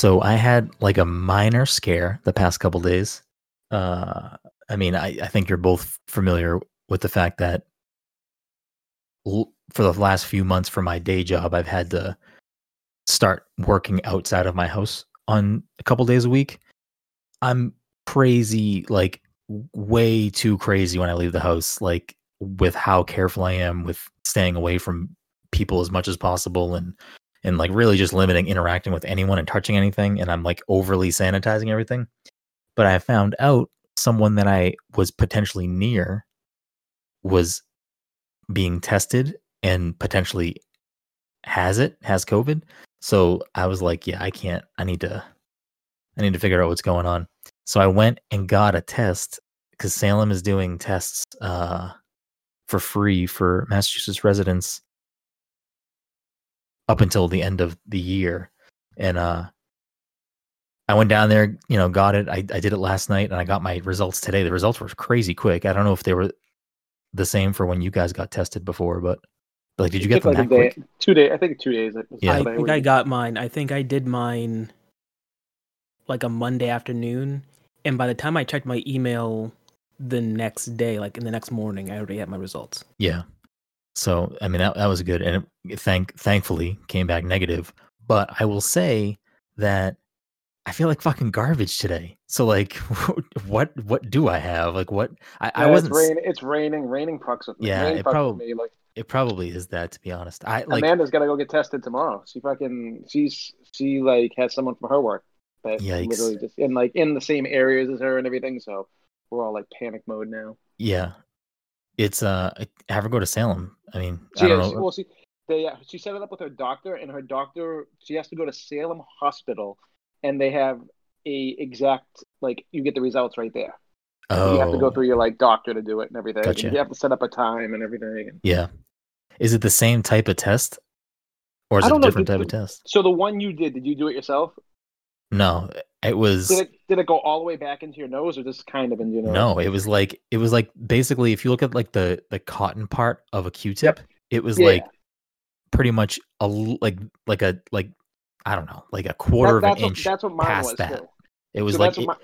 So I had like a minor scare the past couple days. Uh, I mean, I, I think you're both familiar with the fact that l- for the last few months for my day job, I've had to start working outside of my house on a couple days a week. I'm crazy, like way too crazy when I leave the house, like with how careful I am with staying away from people as much as possible and and like really just limiting interacting with anyone and touching anything and I'm like overly sanitizing everything. But I found out someone that I was potentially near was being tested and potentially has it, has COVID. So I was like, yeah, I can't. I need to I need to figure out what's going on. So I went and got a test because Salem is doing tests uh, for free for Massachusetts residents up until the end of the year. And uh, I went down there, you know, got it. I, I did it last night and I got my results today. The results were crazy quick. I don't know if they were the same for when you guys got tested before, but like, did you get them like that a day, quick? two days. I think two days. is Yeah. I think I got mine. I think I did mine like a Monday afternoon, and by the time I checked my email the next day, like in the next morning, I already had my results. Yeah. So I mean that that was good, and it thank thankfully came back negative. But I will say that I feel like fucking garbage today. So like, what what do I have? Like what I, I wasn't. It's, rain, it's raining. Raining fucks with me. Yeah, Rain it fucks with prob- me. Like, It probably is that to be honest. I like Amanda's gotta go get tested tomorrow. She fucking she's she like has someone from her work that Yikes. literally just in like in the same areas as her and everything. So we're all like panic mode now. yeah. It's uh have her go to Salem. I mean She, I don't she- know. well, she they uh, she set it up with her doctor, and her doctor she has to go to Salem Hospital, and they have a exact like you get the results right there. Oh, You have to go through your like doctor to do it and everything. Gotcha. And you have to set up a time and everything. yeah. Is it the same type of test, or is it a know, different did- type of test? So the one you did, did you do it yourself? No, it was. Did it did it go all the way back into your nose, or just kind of in your nose? No, it was like it was like basically if you look at like the the cotton part of a Q-tip, it was Yeah. like pretty much a like like a like I don't know, like a quarter That- of an what, inch that's what mine past was that. too. It was So like it, my-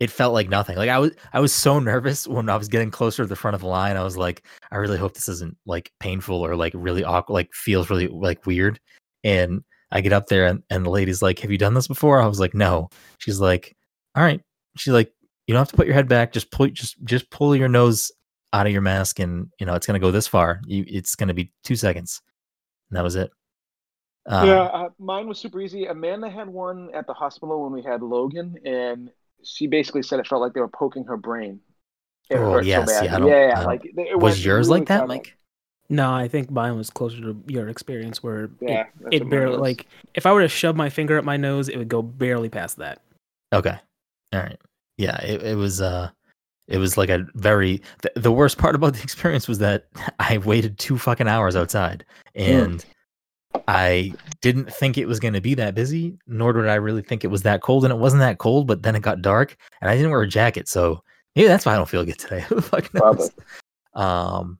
it felt like nothing. Like I was I was so nervous when I was getting closer to the front of the line. I was like, I really hope this isn't like painful or like really awkward, like feels really like weird. And I get up there and, and the lady's like, Have you done this before? I was like, No. She's like, All right. She's like, You don't have to put your head back. Just pull just just pull your nose out of your mask and you know it's gonna go this far. You it's gonna be two seconds. And that was it. Um, yeah, uh, mine was super easy. Amanda had one at the hospital when we had Logan, and she basically said it felt like they were poking her brain. It Oh, yes, so yeah, yeah, I don't- like it was yours really like that. Mike? No, I think mine was closer to your experience where Yeah, it, it barely was. like if I were to shove my finger up my nose, it would go barely past that. Okay. All right. Yeah, it, it was uh it was like a very the, the worst part about the experience was that I waited two fucking hours outside and I didn't think it was going to be that busy, nor did I really think it was that cold and it wasn't that cold, but then it got dark and I didn't wear a jacket, so maybe that's why I don't feel good today. Who the fuck knows? Probably. Um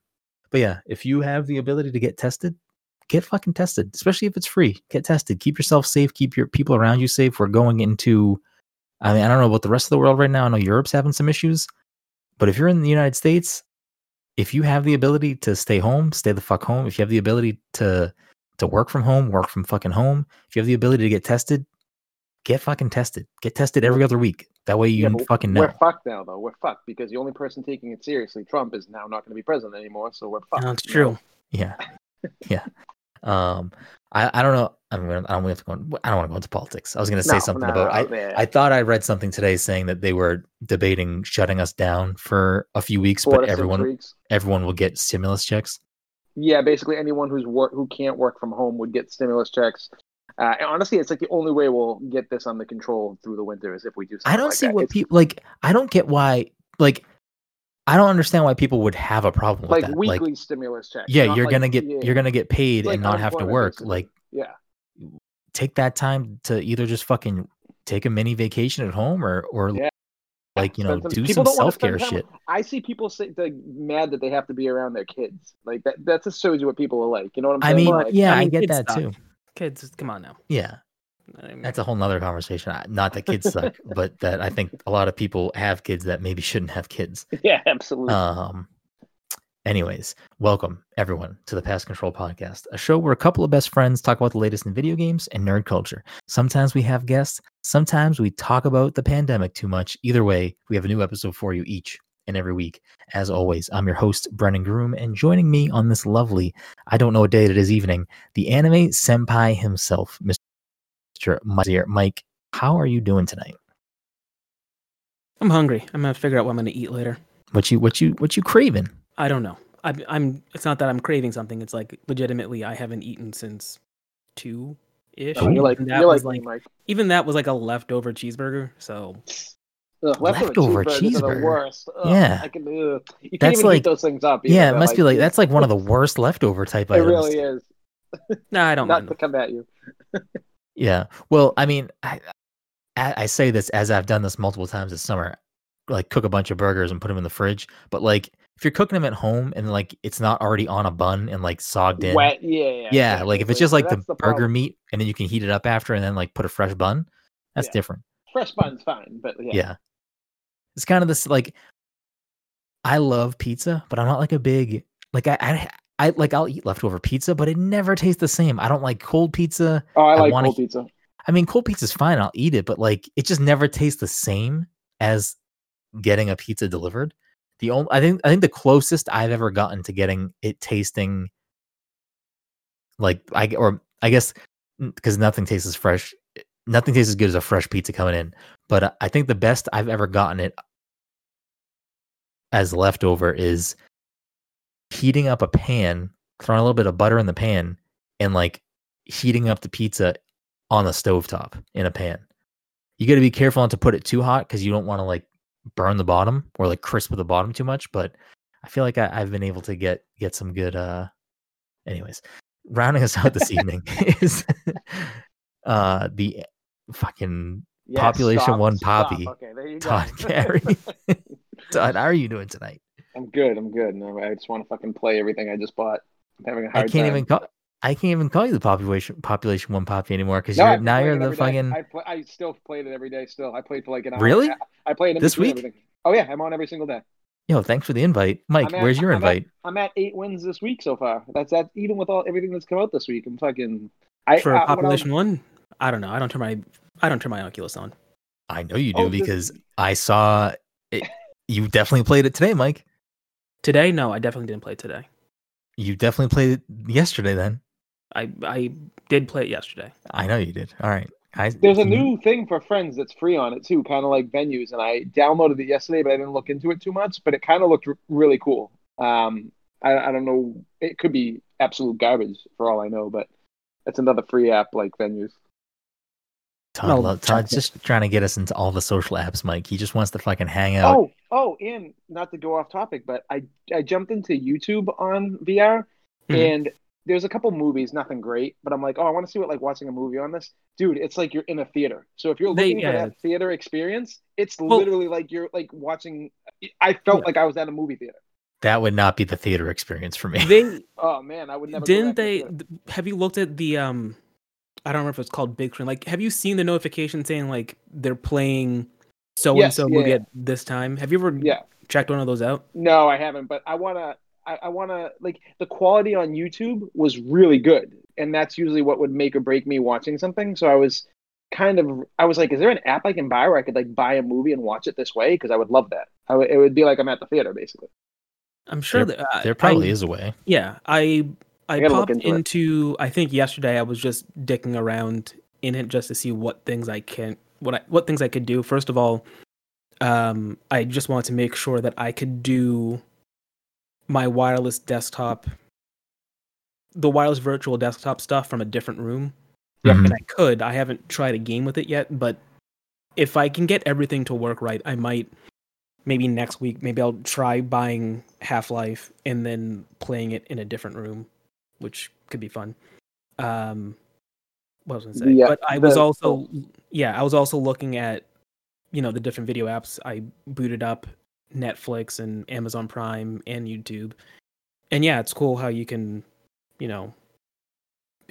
but yeah, if you have the ability to get tested, get fucking tested, especially if it's free. Get tested. Keep yourself safe. Keep your people around you safe. We're going into, I mean, I don't know about the rest of the world right now. I know Europe's having some issues, but if you're in the United States, if you have the ability to stay home, stay the fuck home. If you have the ability to to work from home, work from fucking home. If you have the ability to get tested, get fucking tested. Get tested every other week. That way you Yeah, fucking know. We're fucked now, though. We're fucked because the only person taking it seriously, Trump, is now not going to be president anymore. So we're fucked. That's you true. know? Yeah, yeah. Um, I I don't know. I'm gonna. I don't have to go. I don't want to go into politics. I was gonna say No, something no, about. I. I thought I read something today saying that they were debating shutting us down for a few weeks, Four but everyone weeks. everyone will get stimulus checks. Yeah, basically anyone who's work who can't work from home would get stimulus checks. Uh, and honestly, it's like the only way we'll get this under control through the winter is if we do. Something I don't like see that. what people like. I don't get why. Like, I don't understand why people would have a problem with like that. weekly like, stimulus checks. yeah, you're like- gonna get yeah, you're gonna get paid like and not have to work. basically. Like, yeah, take that time to either just fucking take a mini vacation at home or or Yeah. like you know some- do some self care shit. I see people say like mad that they have to be around their kids. Like that. That just shows you what people are like. You know what I'm I saying? mean, Like, yeah, I I, get that suck. too. Kids, come on now. Yeah. I mean, That's a whole nother conversation. Not that kids suck, but that I think a lot of people have kids that maybe shouldn't have kids. Yeah, absolutely. Um. Anyways, welcome everyone to the Pass Control Podcast, a show where a couple of best friends talk about the latest in video games and nerd culture. Sometimes we have guests, sometimes we talk about the pandemic too much. Either way, we have a new episode for you each and every week. As always, I'm your host, Brennan Groom, and joining me on this lovely, I don't know what day it is evening, the anime senpai himself, Mr. Mike. here. Mike, how are you doing tonight? I'm hungry. I'm gonna figure out what I'm gonna eat later. What you what you what you craving? I don't know. I'm. I'm. It's not that I'm craving something. It's like legitimately, I haven't eaten since two ish. Oh, you're like that you're was like, like even that was like a leftover cheeseburger. So Ugh, Leftover cheeseburgers are cheeseburger. the worst. Ugh, Yeah. I can, ugh. You can't That's even like- heat those things up. either. Yeah, it They're must be like that's like one of the worst leftover type It items. It really is. no, I don't Not mind. to come at you. Yeah. Well, I mean, I, I I say this as I've done this multiple times this summer. Like cook a bunch of burgers and put them in the fridge. But like if you're cooking them at home and like it's not already on a bun and like sogged in. Wet. Yeah. Yeah. yeah, like if it's just like the, the burger problem. meat and then you can heat it up after and then like put a fresh bun, that's Yeah. different. Fresh bun's fine, but yeah. Yeah. It's kind of this like I love pizza, but I'm not like a big like I I, I like I'll eat leftover pizza, but it never tastes the same. I don't like cold pizza. Oh, I I like wanna cold pizza. I mean, cold pizza's fine. I'll eat it, but like it just never tastes the same as getting a pizza delivered. The only I think I think the closest I've ever gotten to getting it tasting like I or I guess because nothing tastes as fresh, nothing tastes as good as a fresh pizza coming in. But I think the best I've ever gotten it as leftover is heating up a pan, throwing a little bit of butter in the pan, and like heating up the pizza on the stovetop in a pan. You got to be careful not to put it too hot because you don't want to like burn the bottom or like crisp the bottom too much. But I feel like I, I've been able to get get some good. uh Anyways, rounding us out this evening is uh the fucking Yeah, Population stop, one stop. poppy. Okay, there you go. Todd Carey. Todd. How are you doing tonight? I'm good. I'm good. No, I just want to fucking play everything I just bought. I'm having a I hard can't time. even call. I can't even call you the population population one poppy anymore because No, you're now you're the fucking I, play, I still played it every day. Still, I played for like an hour. Really? I, I played in This week? Everything. Oh yeah, I'm on every single day. yo. Thanks for the invite, Mike. At- where's your I'm at- invite? I'm at eight wins this week so far. That's that. Even with all everything that's come out this week, I'm fucking. I For uh, when I was- population one, I don't know. I don't turn my I don't turn my Oculus on. I know you do Oh, this- because I saw it, you definitely played it today, Mike. Today, no, I definitely didn't play today. You definitely played it yesterday. Then I I did play it yesterday. I know you did. All right, I, There's a new thing for friends that's free on it too, kind of like venues. And I downloaded it yesterday, but I didn't look into it too much. But it kind of looked r- really cool. Um, I, I don't know. It could be absolute garbage for all I know, but it's another free app like venues. Todd, I'll lo- check Todd's it. just trying to get us into all the social apps, Mike. He just wants to fucking hang out. Oh, oh, and not to go off topic, but I I jumped into YouTube on VR, Mhm. and there's a couple movies, nothing great, but I'm like, oh, I want to see what like watching a movie on this, dude. It's like you're in a theater. So if you're They- looking yeah. for that theater experience, it's Well- literally like you're like watching. I felt Yeah. like I was at a movie theater. That would not be the theater experience for me. They Oh man, I would never. didn't back they the theater. th- have you looked at the um I don't remember if it's called Bigscreen. Like have you seen the notification saying like they're playing so and so movie yeah. at this time? Have you ever Yeah. checked one of those out? No, I haven't, but I wanna. I, I wanna like the quality on YouTube was really good, and that's usually what would make or break me watching something. So I was kind of, I was like, is there an app I can buy where I could like buy a movie and watch it this way? Because I would love that. I it would be like I'm at the theater basically. I'm sure There- that uh, there probably I, is a way. Yeah, I I, I popped into into, I think yesterday I was just dicking around in it just to see what things I can what I what things I could do. First of all, um I just wanted to make sure that I could do my wireless desktop the wireless virtual desktop stuff from a different room. Mhm. And I could. I haven't tried a game with it yet, but if I can get everything to work right, I might maybe next week maybe I'll try buying Half-Life and then playing it in a different room, which could be fun. Um what was I gonna say? The, uh, but I was the- also yeah, I was also looking at you know the different video apps. I booted up Netflix and Amazon Prime and YouTube. And yeah, it's cool how you can, you know,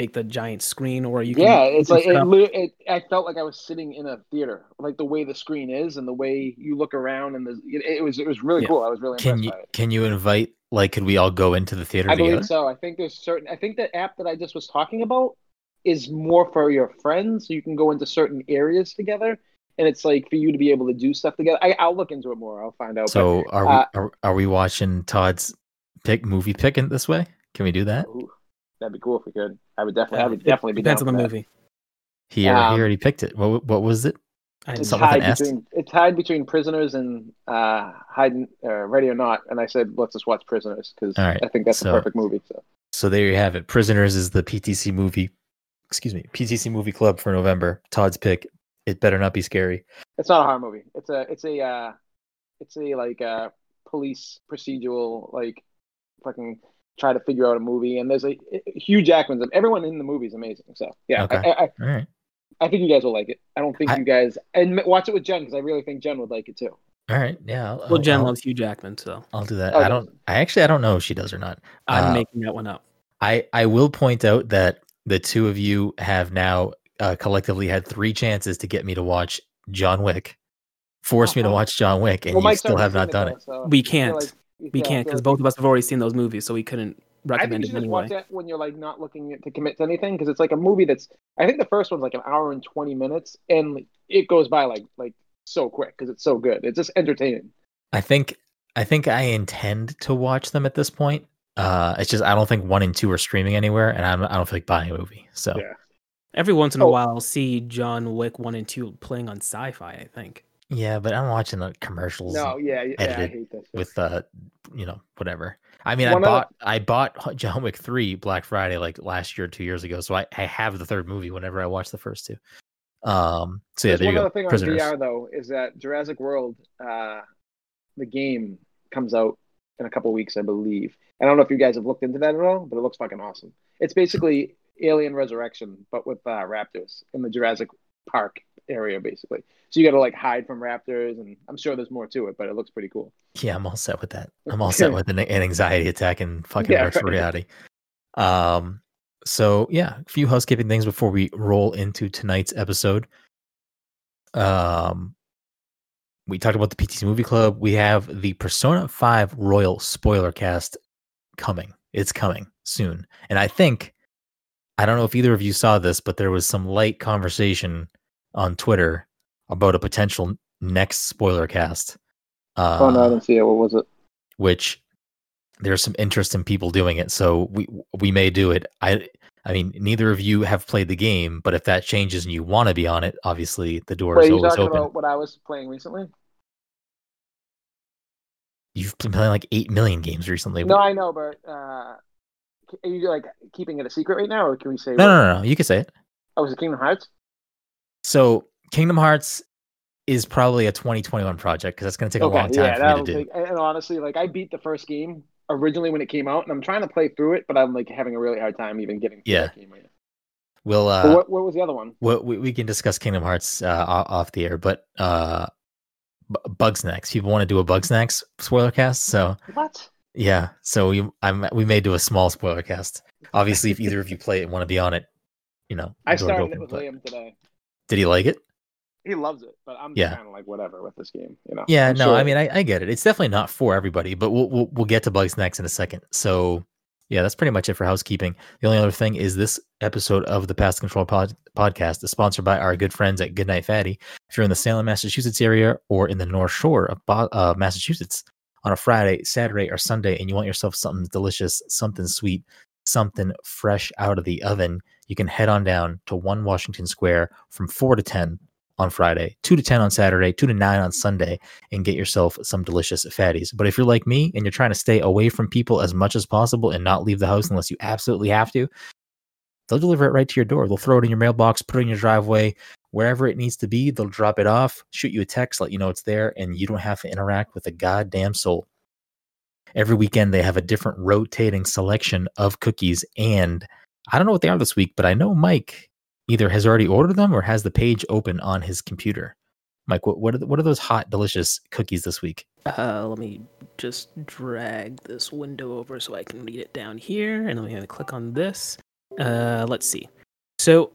make the giant screen, or you can Yeah, it's like it, set it. I felt like I was sitting in a theater, like the way the screen is and the way you look around, and the it, it was it was really Yeah. cool. I was really Can impressed you by it. can you invite like could we all go into the theater I together? believe so. I think there's certain. I think the app that I just was talking about is more for your friends, so you can go into certain areas together, and it's like for you to be able to do stuff together. I, I'll look into it more. I'll find out. but- So are uh, we are, are we watching Todd's pick movie picking this way? Can we do that? Ooh, that'd be cool if we could. I would definitely. I would it definitely be. depends on the that. movie. He, Um, he already picked it. What what was it? It's Something with tied between it's tied between prisoners and uh, hiding uh, ready or not, and I said let's just watch prisoners because All right, I think that's so- the perfect movie. So So there you have it. Prisoners is the PTC movie. Excuse me, PTC movie club for November. Todd's pick. It better not be scary. it's not a horror movie. It's a it's a uh, it's a like uh, police procedural like fucking try to figure out a movie, and there's a, Hugh Jackman's. Everyone in the movie is amazing. So yeah, Okay. I, I, All right. I think you guys will like it. I don't think I- you guys and watch it with Jen because I really think Jen would like it too. All right. Yeah. I'll, Well, I'll- Jen I'll, loves Hugh Jackman, so I'll do that. Oh, I don't. I actually I don't know if she does or not. I'm Uh, making that one up. I I will point out that the two of you have now uh, collectively had three chances to get me to watch John Wick. Force me to Uh-huh. watch John Wick, and Well, you Mike's still have not done though, it. so We can't. like- We yeah, can't because like- both of us have already seen those movies, so we couldn't I think recommend you it should just anyway. watch that when you're like not looking to commit to anything because it's like a movie that's. I think the first one's like an hour and twenty minutes, and it goes by like like so quick because it's so good. It's just entertaining. I think I think I intend to watch them at this point. Uh, it's just I don't think one and two are streaming anywhere, and I'm, I don't feel like buying a movie. So Yeah. Every once in a Oh. while, I'll see John Wick one and two playing on Sci-Fi. I think. Yeah, but I'm watching the commercials. No, yeah, yeah, I hate that. shit. with uh you know whatever i mean One i other- bought i bought john wick 3 black friday like last year two years ago so i, I have the third movie whenever i watch the first two um so yeah There's there one you other go thing prisoners on VR though is that Jurassic World, uh, the game comes out in a couple weeks, I believe. I don't know if you guys have looked into that at all, but it looks fucking awesome. It's basically Alien Resurrection, but with uh, raptors in the Jurassic Park area, basically. So you got to like hide from raptors, and I'm sure there's more to it, but it looks pretty cool. yeah i'm all set with that i'm all set with an, an anxiety attack and fucking Yeah, virtual right. reality um so yeah a few housekeeping things before we roll into tonight's episode um we talked about the PTC Movie Club. We have the Persona 5 Royal spoiler cast coming. It's coming soon. And I think, I don't know if either of you saw this, but there was some light conversation on Twitter about a potential next spoiler cast. Uh, oh no, I didn't see it. What was it? which there's some interest in people doing it. So we we may do it. I I mean, neither of you have played the game, but if that changes and you want to be on it, obviously the door Wait, is always open. about what I was playing recently? You've been playing like eight million games recently. No, I know, but uh, are you like keeping it a secret right now, or can we say? No, no, no, no. You can say it. Oh, was it Kingdom Hearts? So Kingdom Hearts is probably a 2021 project because that's going to take a long time yeah, for to do. and honestly, like I beat the first game originally when it came out, and I'm trying to play through it, but I'm like having a really hard time even getting through Yeah. that game right now. We'll uh, what, what was the other one? what we, we can discuss Kingdom Hearts uh, off the air, but uh, B- Bugsnax. People want to do a Bugsnax spoiler cast, so What? yeah. So we I'm we may do a small spoiler cast. Obviously, if either of you play it and want to be on it, you know, I started it with but- Liam today. Did he like it? He loves it, but I'm Yeah. kind of like whatever with this game, you know. Yeah, I'm no, sure- I mean, I, I get it. It's definitely not for everybody, but we'll, we'll we'll get to Bugsnax in a second. So, yeah, that's pretty much it for housekeeping. The only other thing is this episode of the Past Control pod, podcast is sponsored by our good friends at Goodnight Fatty. If you're in the Salem, Massachusetts area or in the North Shore of uh, Massachusetts on a Friday, Saturday, or Sunday, and you want yourself something delicious, something sweet, something fresh out of the oven, you can head on down to 1 Washington Square from 4 to 10 on Friday, 2 to 10 on Saturday, 2 to 9 on Sunday, and get yourself some delicious fatties. But if you're like me and you're trying to stay away from people as much as possible and not leave the house unless you absolutely have to, they'll deliver it right to your door. They'll throw it in your mailbox, put it in your driveway, wherever it needs to be. They'll drop it off, shoot you a text, let you know it's there, and you don't have to interact with a goddamn soul. Every weekend, they have a different rotating selection of cookies. And I don't know what they are this week, but I know Mike either has already ordered them or has the page open on his computer. Mike, what what are, the, what are those hot, delicious cookies this week? Uh, let me just drag this window over so I can read it down here, and then we're gonna click on this. Uh, let's see. So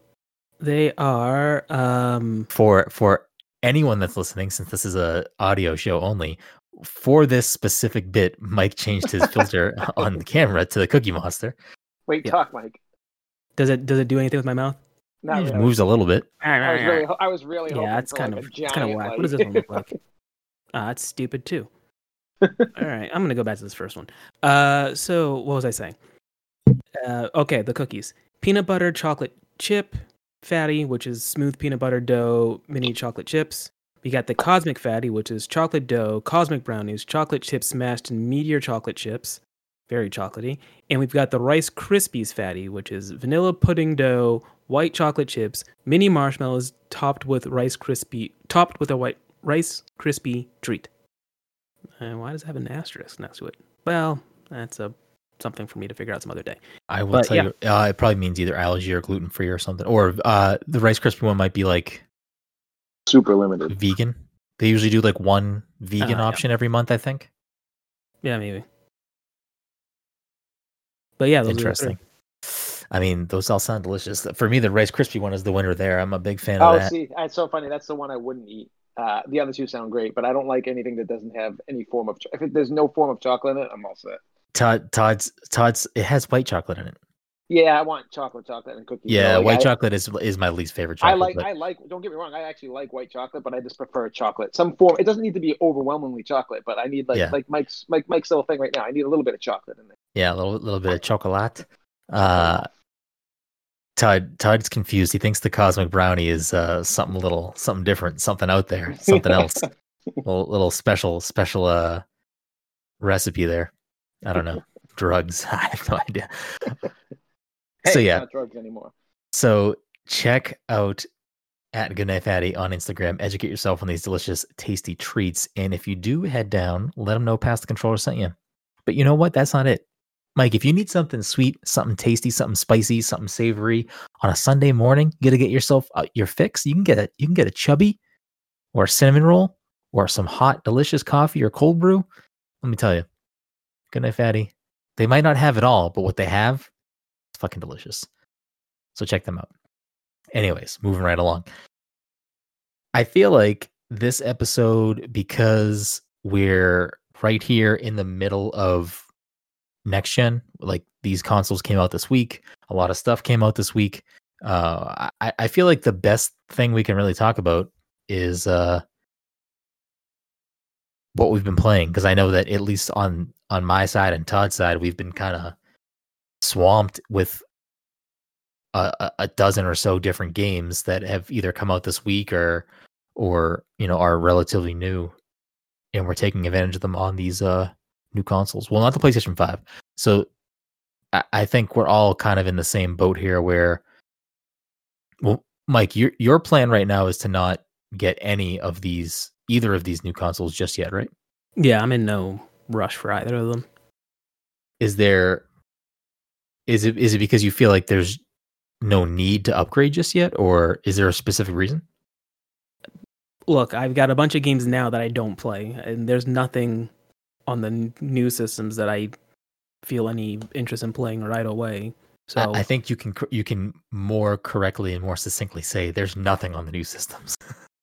they are um For for anyone that's listening, since this is a audio show only, for this specific bit, Mike changed his filter on the camera to the Cookie Monster. Wait, Yeah. talk, Mike. Does it does it do anything with my mouth? Not It just really. moves a little bit. I was really, I was really hoping yeah, it's for kind like of a it's kind of giant, whack. like- What does this one look like? Ah, it's stupid too. All right, I'm gonna go back to this first one. Uh, so what was I saying? Uh, okay, the cookies: peanut butter chocolate chip fatty, which is smooth peanut butter dough mini chocolate chips. We got the cosmic fatty, which is chocolate dough, cosmic brownies, chocolate chips smashed in meteor chocolate chips, very chocolatey. And we've got the Rice Krispies fatty, which is vanilla pudding dough, white chocolate chips, mini marshmallows topped with Rice Krispie, topped with a white Rice Krispie treat. And why does it have an asterisk next to it? Well, that's a something for me to figure out some other day. I will But, tell yeah. you, uh, it probably means either allergy or gluten free or something. Or uh, the Rice Krispie one might be like super limited. vegan. They usually do like one vegan Uh, yeah. option every month, I think. Yeah, maybe. But yeah, those are. Interesting. I mean, those all sound delicious. For me, the Rice Krispie one is the winner there. I'm a big fan of that. Oh, that. see, it's so funny. That's the one I wouldn't eat. Uh, the other two sound great, but I don't like anything that doesn't have any form of. Cho- if it, there's no form of chocolate in it, I'm all set. Todd, Todd's, Todd's, it has white chocolate in it. Yeah, I want chocolate, chocolate, and cookies. Yeah, like, white I, chocolate is is my least favorite chocolate. I chocolate. like. but- I like. Don't get me wrong. I actually like white chocolate, but I just prefer chocolate. Some form. It doesn't need to be overwhelmingly chocolate, but I need like Yeah. like Mike's Mike Mike's little thing right now. I need a little bit of chocolate in there. Yeah, a little little bit of chocolate. Uh, Todd Todd's confused. He thinks the cosmic brownie is uh, something little, something different, something out there, something else, little little special special uh recipe there. I don't know, drugs. I have no idea. Hey, so yeah, drugs anymore. so check out at Goodnight Fatty on Instagram. Educate yourself on these delicious, tasty treats. And if you do head down, let them know Pass the Controller sent you. But you know what? That's not it. Mike, if you need something sweet, something tasty, something spicy, something savory on a Sunday morning, you got to get yourself uh, your fix. You can get a you can get a chubby or a cinnamon roll or some hot, delicious coffee or cold brew. Let me tell you, Good night, Fatty. They might not have it all, but what they have, is fucking delicious. So check them out. Anyways, moving right along. I feel like this episode, because we're right here in the middle of next gen, like these consoles came out this week, a lot of stuff came out this week. Uh, I, I feel like the best thing we can really talk about is uh, what we've been playing because I know that at least on on my side and Todd's side, we've been kind of swamped with a, a- a dozen or so different games that have either come out this week or or you know are relatively new and we're taking advantage of them on these uh new consoles. Well not the playstation 5 so i, I think we're all kind of in the same boat here where well mike your your plan right now is to not get any of these either of these new consoles just yet right? Yeah, I'm in no rush for either of them. is there is it is it because you feel like there's no need to upgrade just yet or is there a specific reason? Look, I've got a bunch of games now that I don't play, and there's nothing on the n- new systems that I feel any interest in playing right away. So I, I think you can you can more correctly and more succinctly say there's nothing on the new systems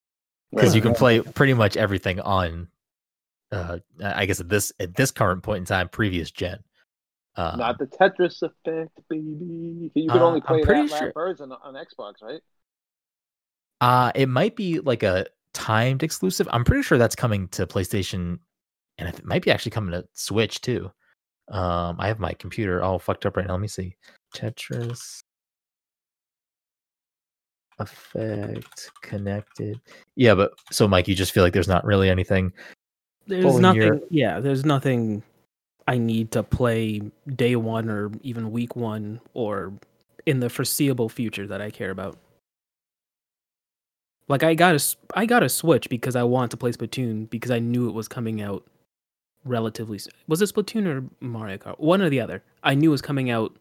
because you can play pretty much everything on uh i guess at this at this current point in time previous gen uh, Not the Tetris effect, baby. You can Uh, only play pretty that sure- last version on Xbox, right? uh it might be like a timed exclusive i'm pretty sure that's coming to playstation and it might be actually coming to switch too um i have my computer all fucked up right now let me see tetris effect connected yeah but so mike you just feel like there's not really anything there's nothing. Yeah, there's nothing I need to play day one or even week one or in the foreseeable future that I care about. Like I got a I got a Switch because I want to play Splatoon because I knew it was coming out relatively. Was it Splatoon or Mario Kart? One or the other. I knew it was coming out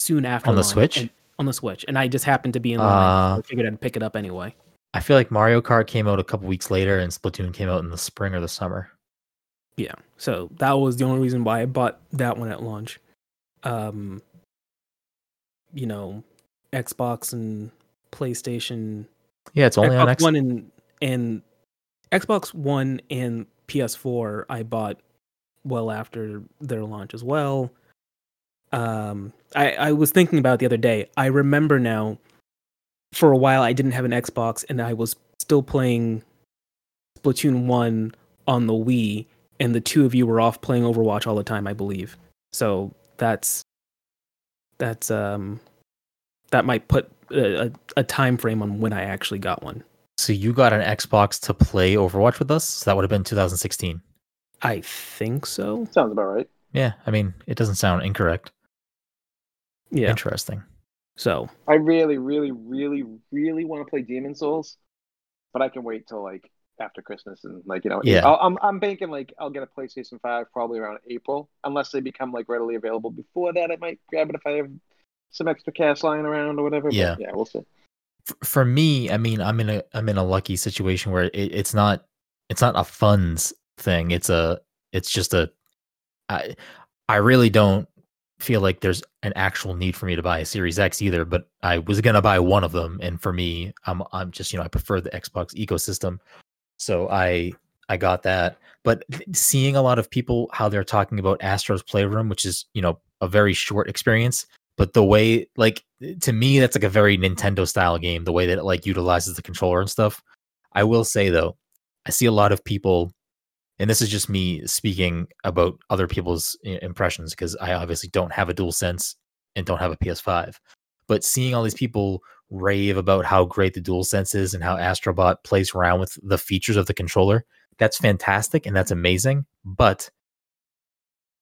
soon after On the Switch? and- on the Switch, and I just happened to be in line. Uh, I figured I'd pick it up anyway. I feel like Mario Kart came out a couple weeks later and Splatoon came out in the spring or the summer. Yeah. So that was the only reason why I bought that one at launch. Um you know, Xbox and PlayStation. Yeah, it's only Xbox on X. One and and Xbox One and PS4 I bought well after their launch as well. Um, I I was thinking about the other day. I remember now. For a while, I didn't have an Xbox, and I was still playing Splatoon one on the Wii, and the two of you were off playing Overwatch all the time, I believe. So that's that's um that might put a, a time frame on when I actually got one. So you got an Xbox to play Overwatch with us? So that would have been 2016. I think so. Sounds about right. Yeah, I mean, it doesn't sound incorrect. Yeah. Interesting. So I really, really, really, really want to play Demon's Souls, but I can wait till like after Christmas and like you know, Yeah. I'll, I'm I'm banking like I'll get a PlayStation Five probably around April, unless they become like readily available before that. I might grab it if I have some extra cash lying around or whatever. but Yeah. yeah, we'll see. For me, I mean, I'm in a I'm in a lucky situation where it, it's not it's not a funds thing. It's a it's just a I I really don't feel like there's an actual need for me to buy a Series X either, but I was gonna buy one of them, and for me, I'm I'm just you know I prefer the Xbox ecosystem, so I I got that. But seeing a lot of people how they're talking about Astro's Playroom, which is you know a very short experience, but the way like to me that's like a very Nintendo style game, the way that it like utilizes the controller and stuff. I will say though, I see a lot of people and this is just me speaking about other people's eh, impressions because I obviously don't have a DualSense and don't have a PS5. But seeing all these people rave about how great the DualSense is and how Astrobot plays around with the features of the controller, that's fantastic and that's amazing. But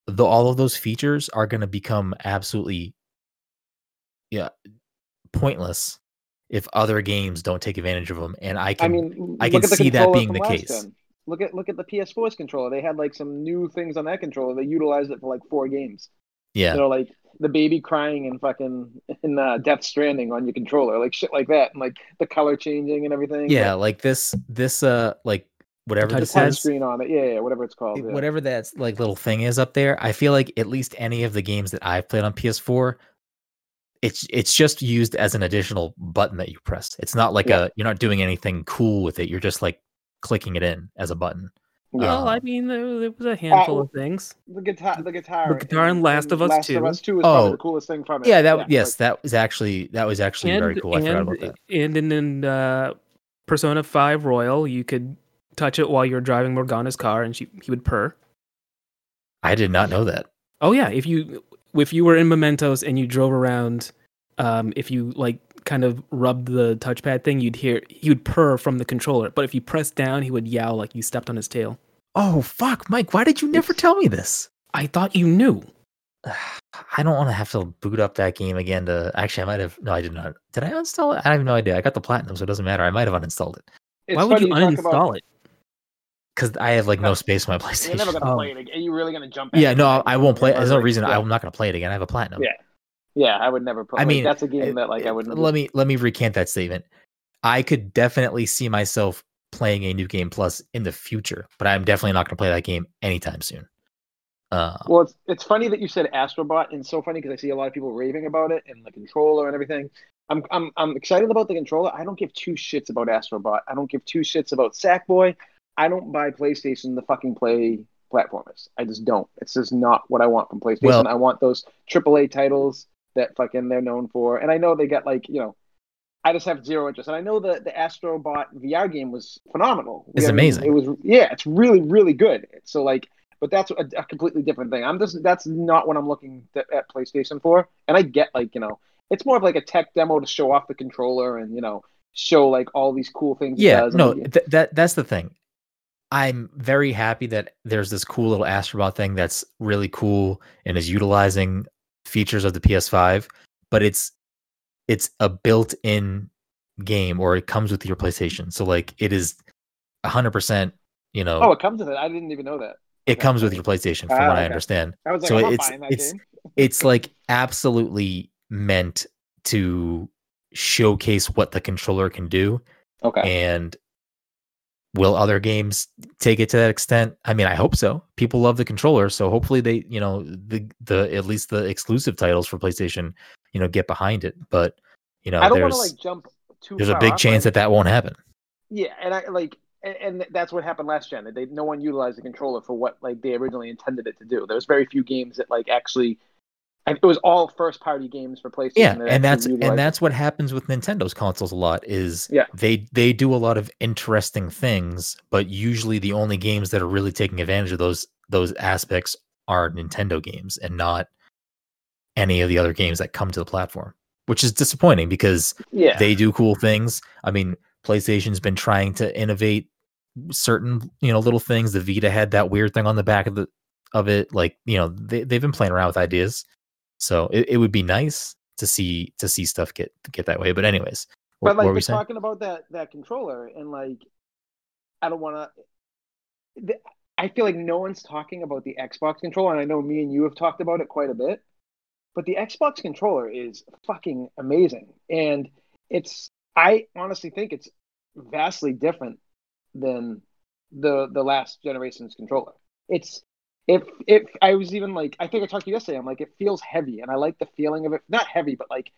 the, all of those features are going to become absolutely yeah pointless if other games don't take advantage of them and i can I mean, I can see that being the case. gen. Look at look at the PS4's controller. They had like some new things on that controller. They utilized it for like four games. yeah You know, like the baby crying and fucking in uh, Death Stranding on your controller, like shit like that, and like the color changing and everything. yeah like this this uh like whatever touch this touch is screen on it. Yeah, yeah, whatever it's called. it- yeah. whatever that like little thing is up there i feel like at least any of the games that i've played on ps4 it's it's just used as an additional button that you press it's not like Yeah. a you're not doing anything cool with it you're just like clicking it in as a button Yeah. well, I Um, mean, there, there was a handful well, of things. the guitar, the guitar, The guitar in Last of Us Last 2. of Us Two is probably Oh. the coolest thing from it. yeah that Yeah, yes like- that was actually that was actually very cool i forgot about that And in, in uh, Persona Five Royal, you could touch it while you're driving Morgana's car, and she he would purr. i did not know that Oh yeah, if you if you were in Mementos and you drove around, um, if you like kind of rubbed the touchpad thing, you'd hear he would purr from the controller. But if you pressed down, he would yowl like you stepped on his tail. oh fuck mike why did you never tell me this I thought you knew. I don't want to have to boot up that game again to actually I might have no I did not. Did I uninstall it? I have no idea. I got the platinum, so it doesn't matter. I might have uninstalled it. It's Why would funny you uninstall about- it? Because I have like no space on my You're PlayStation. never gonna Oh. play it again. Are you really gonna jump? back yeah, no, that I won't play. and There's no reason Yeah. I'm not gonna play it again. I have a platinum. Yeah. Yeah, I would never. Play. I mean, that's a game uh, that like I would. Let me let me recant that statement. I could definitely see myself playing a new game plus in the future, but I'm definitely not gonna play that game anytime soon. Uh, Well, it's it's funny that you said Astrobot, and so funny because I see a lot of people raving about it and the controller and everything. I'm I'm I'm excited about the controller. I don't give two shits about Astrobot. I don't give two shits about Sackboy. I don't buy PlayStation the fucking play platformers. I just don't. It's just not what I want from PlayStation. Well- I want those AAA titles that fucking they're known for. And I know they got like you know. I just have zero interest, and I know that the Astrobot VR game was phenomenal. It's mean, amazing. It was, yeah, it's really, really good. So, like, but that's a, a completely different thing. I'm just that's not what I'm looking at PlayStation for. And I get like you know, it's more of like a tech demo to show off the controller and you know show like all these cool things. it yeah, no, th- that that's the thing. I'm very happy that there's this cool little Astrobot thing that's really cool and is utilizing features of the PS5, but it's it's a built-in game or it comes with your PlayStation. So like it is 100%, you know, oh, it comes with it. I didn't even know that. it comes with your PlayStation from Ah, what I understand. I was like, So I'm it's- it's- game. It's like absolutely meant to showcase what the controller can do Okay. and will other games take it to that extent i mean i hope so people love the controller so hopefully they you know the the at least the exclusive titles for playstation you know get behind it. But you know, I don't want there's to like jump too. there's a big off, chance that that won't happen. Yeah, and I like, and, and that's what happened last gen. They no one utilized the controller for what like they originally intended it to do. There was very few games that like actually. And It was all first party games for PlayStation. Yeah, that and that's utilized and that's what happens with Nintendo's consoles a lot is Yeah. they they do a lot of interesting things, but usually the only games that are really taking advantage of those those aspects are Nintendo games and not any of the other games that come to the platform, which is disappointing because yeah. they do cool things. I mean, PlayStation's been trying to innovate certain, you know, little things. The Vita had that weird thing on the back of the of it. Like, you know, they they've been playing around with ideas. So it, it would be nice to see to see stuff get get that way. But anyways, what, but like were we're we saying? talking about that that controller and like i don't want to i feel like no one's talking about the xbox controller and i know me and you have talked about it quite a bit but the xbox controller is fucking amazing and it's i honestly think it's vastly different than the the last generation's controller it's if if i was even like i think i talked to you yesterday i'm like it feels heavy and i like the feeling of it not heavy but like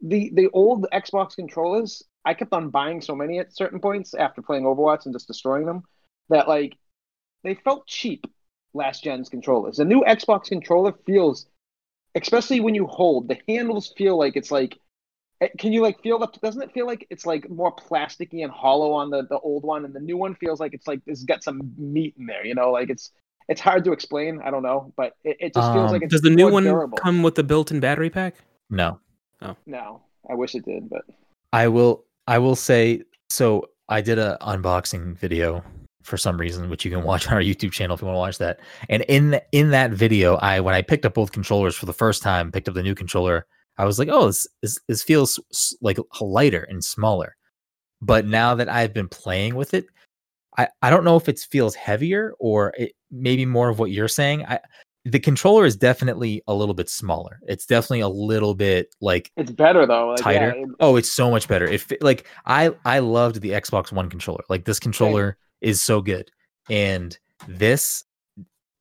the the old Xbox controllers, I kept on buying so many at certain points after playing Overwatch and just destroying them that like they felt cheap last gen's controllers. The new Xbox controller feels especially when you hold, the handles feel like it's like eh, can you like feel the doesn't it feel like it's like more plasticky and hollow on the the old one and the new one feels like it's like it's got some meat in there, you know, like it's it's hard to explain. I don't know, but it, it just feels Um, like it's Does the new one durable. come with the built-in battery pack? No. No, I wish it did, but I will I will say so I did a unboxing video for some reason, which you can watch on our YouTube channel if you want to watch that. And in th- in that video, I when I picked up both controllers for the first time, picked up the new controller, I was like, oh, this this, this feels like lighter and smaller. But now that I've been playing with it, I, I don't know if it feels heavier or it maybe more of what you're saying. I the controller is definitely a little bit smaller. It's definitely a little bit like it's better though. Like, tighter. yeah, it- oh, it's so much better. If like I I loved the Xbox One controller. Like this controller is so good, and this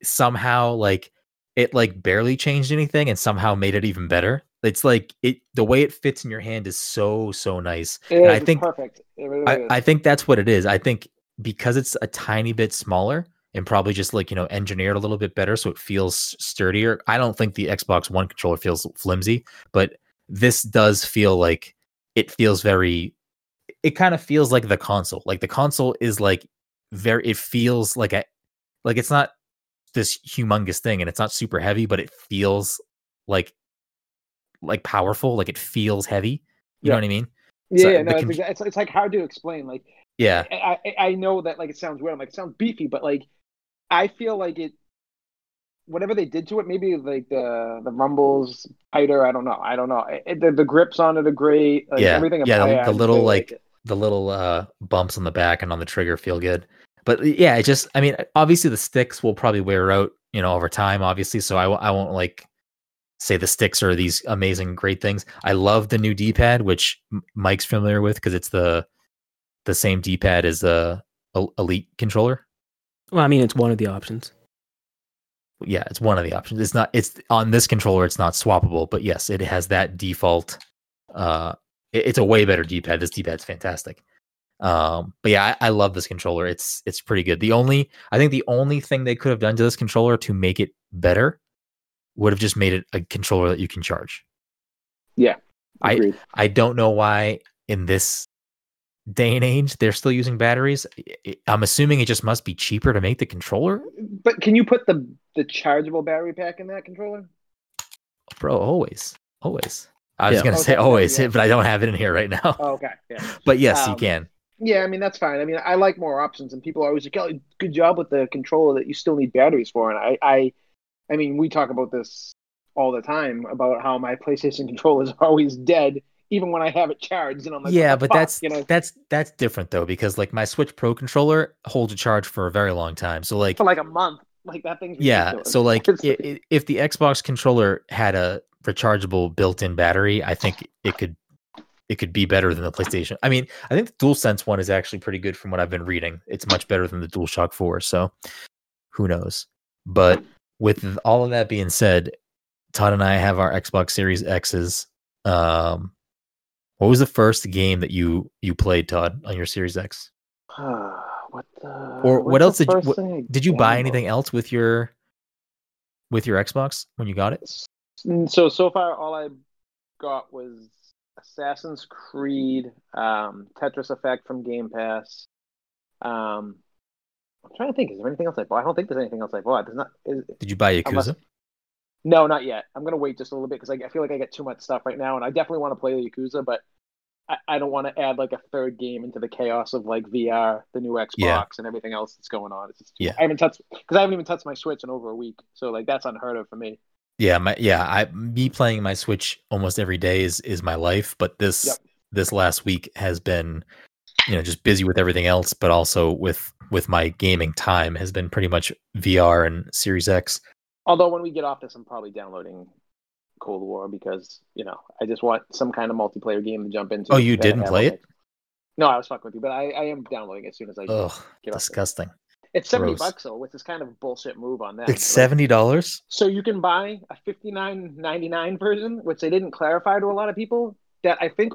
somehow like it like barely changed anything, and somehow made it even better. It's like it the way it fits in your hand is so so nice. it and is, I it's think perfect. It really I, is. I think that's what it is. I think because it's a tiny bit smaller and probably just like you know engineered a little bit better so it feels sturdier. I don't think the Xbox One controller feels flimsy, but this does feel like it feels very it kind of feels like the console. Like the console is like very it feels like a like it's not this humongous thing and it's not super heavy, but it feels like like powerful, like it feels heavy. You know what I mean? yeah, so yeah, no, it's, con- exa- it's it's like hard to explain. Like Yeah. I, I I know that like it sounds weird. I'm like it sounds beefy, but like I feel like it. Whatever they did to it, maybe like the the rumbles tighter. I don't know. I don't know. It, the, the grips on it are great. Like, Yeah, everything. yeah, the- the little, like, it. the little uh bumps on the back and on the trigger feel good. But yeah, it just I mean, obviously the sticks will probably wear out, you know, over time, obviously. So I I won't like say the sticks are these amazing great things. I love the new D-pad, which Mike's familiar with because it's the the same D-pad as the Elite controller. Well, I mean, it's one of the options. Yeah, it's one of the options. It's not it's on this controller, it's not swappable, but yes, it has that default uh it- it's a way better D-pad. This D-pad's fantastic. Um, but yeah, I, I love this controller. It's it's pretty good. The only I think the only thing they could have done to this controller to make it better would have just made it a controller that you can charge. Yeah. I- I don't know why in this day and age they're still using batteries. I- I- I'm assuming it just must be cheaper to make the controller. But can you put the the chargeable battery pack in that controller? Bro, always. Always. I was Yeah. gonna say always, yeah. but I don't have it in here right now. Oh, okay. Yeah. But yes, you Um, can. Yeah, I mean that's fine. I mean, I like more options, and people are always like, "Oh, good job with the controller that you still need batteries for." And I, I, I mean, we talk about this all the time about how my PlayStation controller is always dead, even when I have it charged, and I'm like, yeah, but fuck?" that's you know that's that's different though because like my Switch Pro controller holds a charge for a very long time. So like for like a month. Like that thing. yeah, so like It's- i- i- if the Xbox controller had a rechargeable built-in battery, I think it could it could be better than the PlayStation. I mean, I think the DualSense one is actually pretty good from what I've been reading. It's much better than the DualShock 4, so who knows. But with all of that being said, Todd and I have our Xbox Series X's Um, what was the first game that you you played, Todd, on your Series X? what the, Or what else did you- what- Did you buy anything else with your with your Xbox when you got it? So so far, all I got was Assassin's Creed, um, Tetris Effect from Game Pass. Um, I'm trying to think. Is there anything else I bought? I don't think there's anything else I bought. There's not. Is, Did you buy Unless- Yakuza? No, not yet. I'm gonna wait just a little bit because I, I feel like I get too much stuff right now, and I definitely want to play the Yakuza, but I, I don't want to add like a third game into the chaos of like VR, the new Xbox, Yeah. and everything else that's going on. It's just Yeah. I haven't touched because I haven't even touched my Switch in over a week, so like that's unheard of for me. Yeah, my yeah, I me playing my Switch almost every day is is my life, but this Yep. this last week has been you know just busy with everything else, but also with with my gaming time has been pretty much VR and Series X. Although when we get off this, I'm probably downloading Cold War because you know I just want some kind of multiplayer game to jump into. Oh, you didn't play it? No, I was fucking with you, but I, I am downloading as soon as I off. disgusting. It's seventy gross. bucks though, which is kind of a bullshit move on that. It's seventy dollars. So you can buy a fifty nine ninety nine version, which they didn't clarify to a lot of people. That I think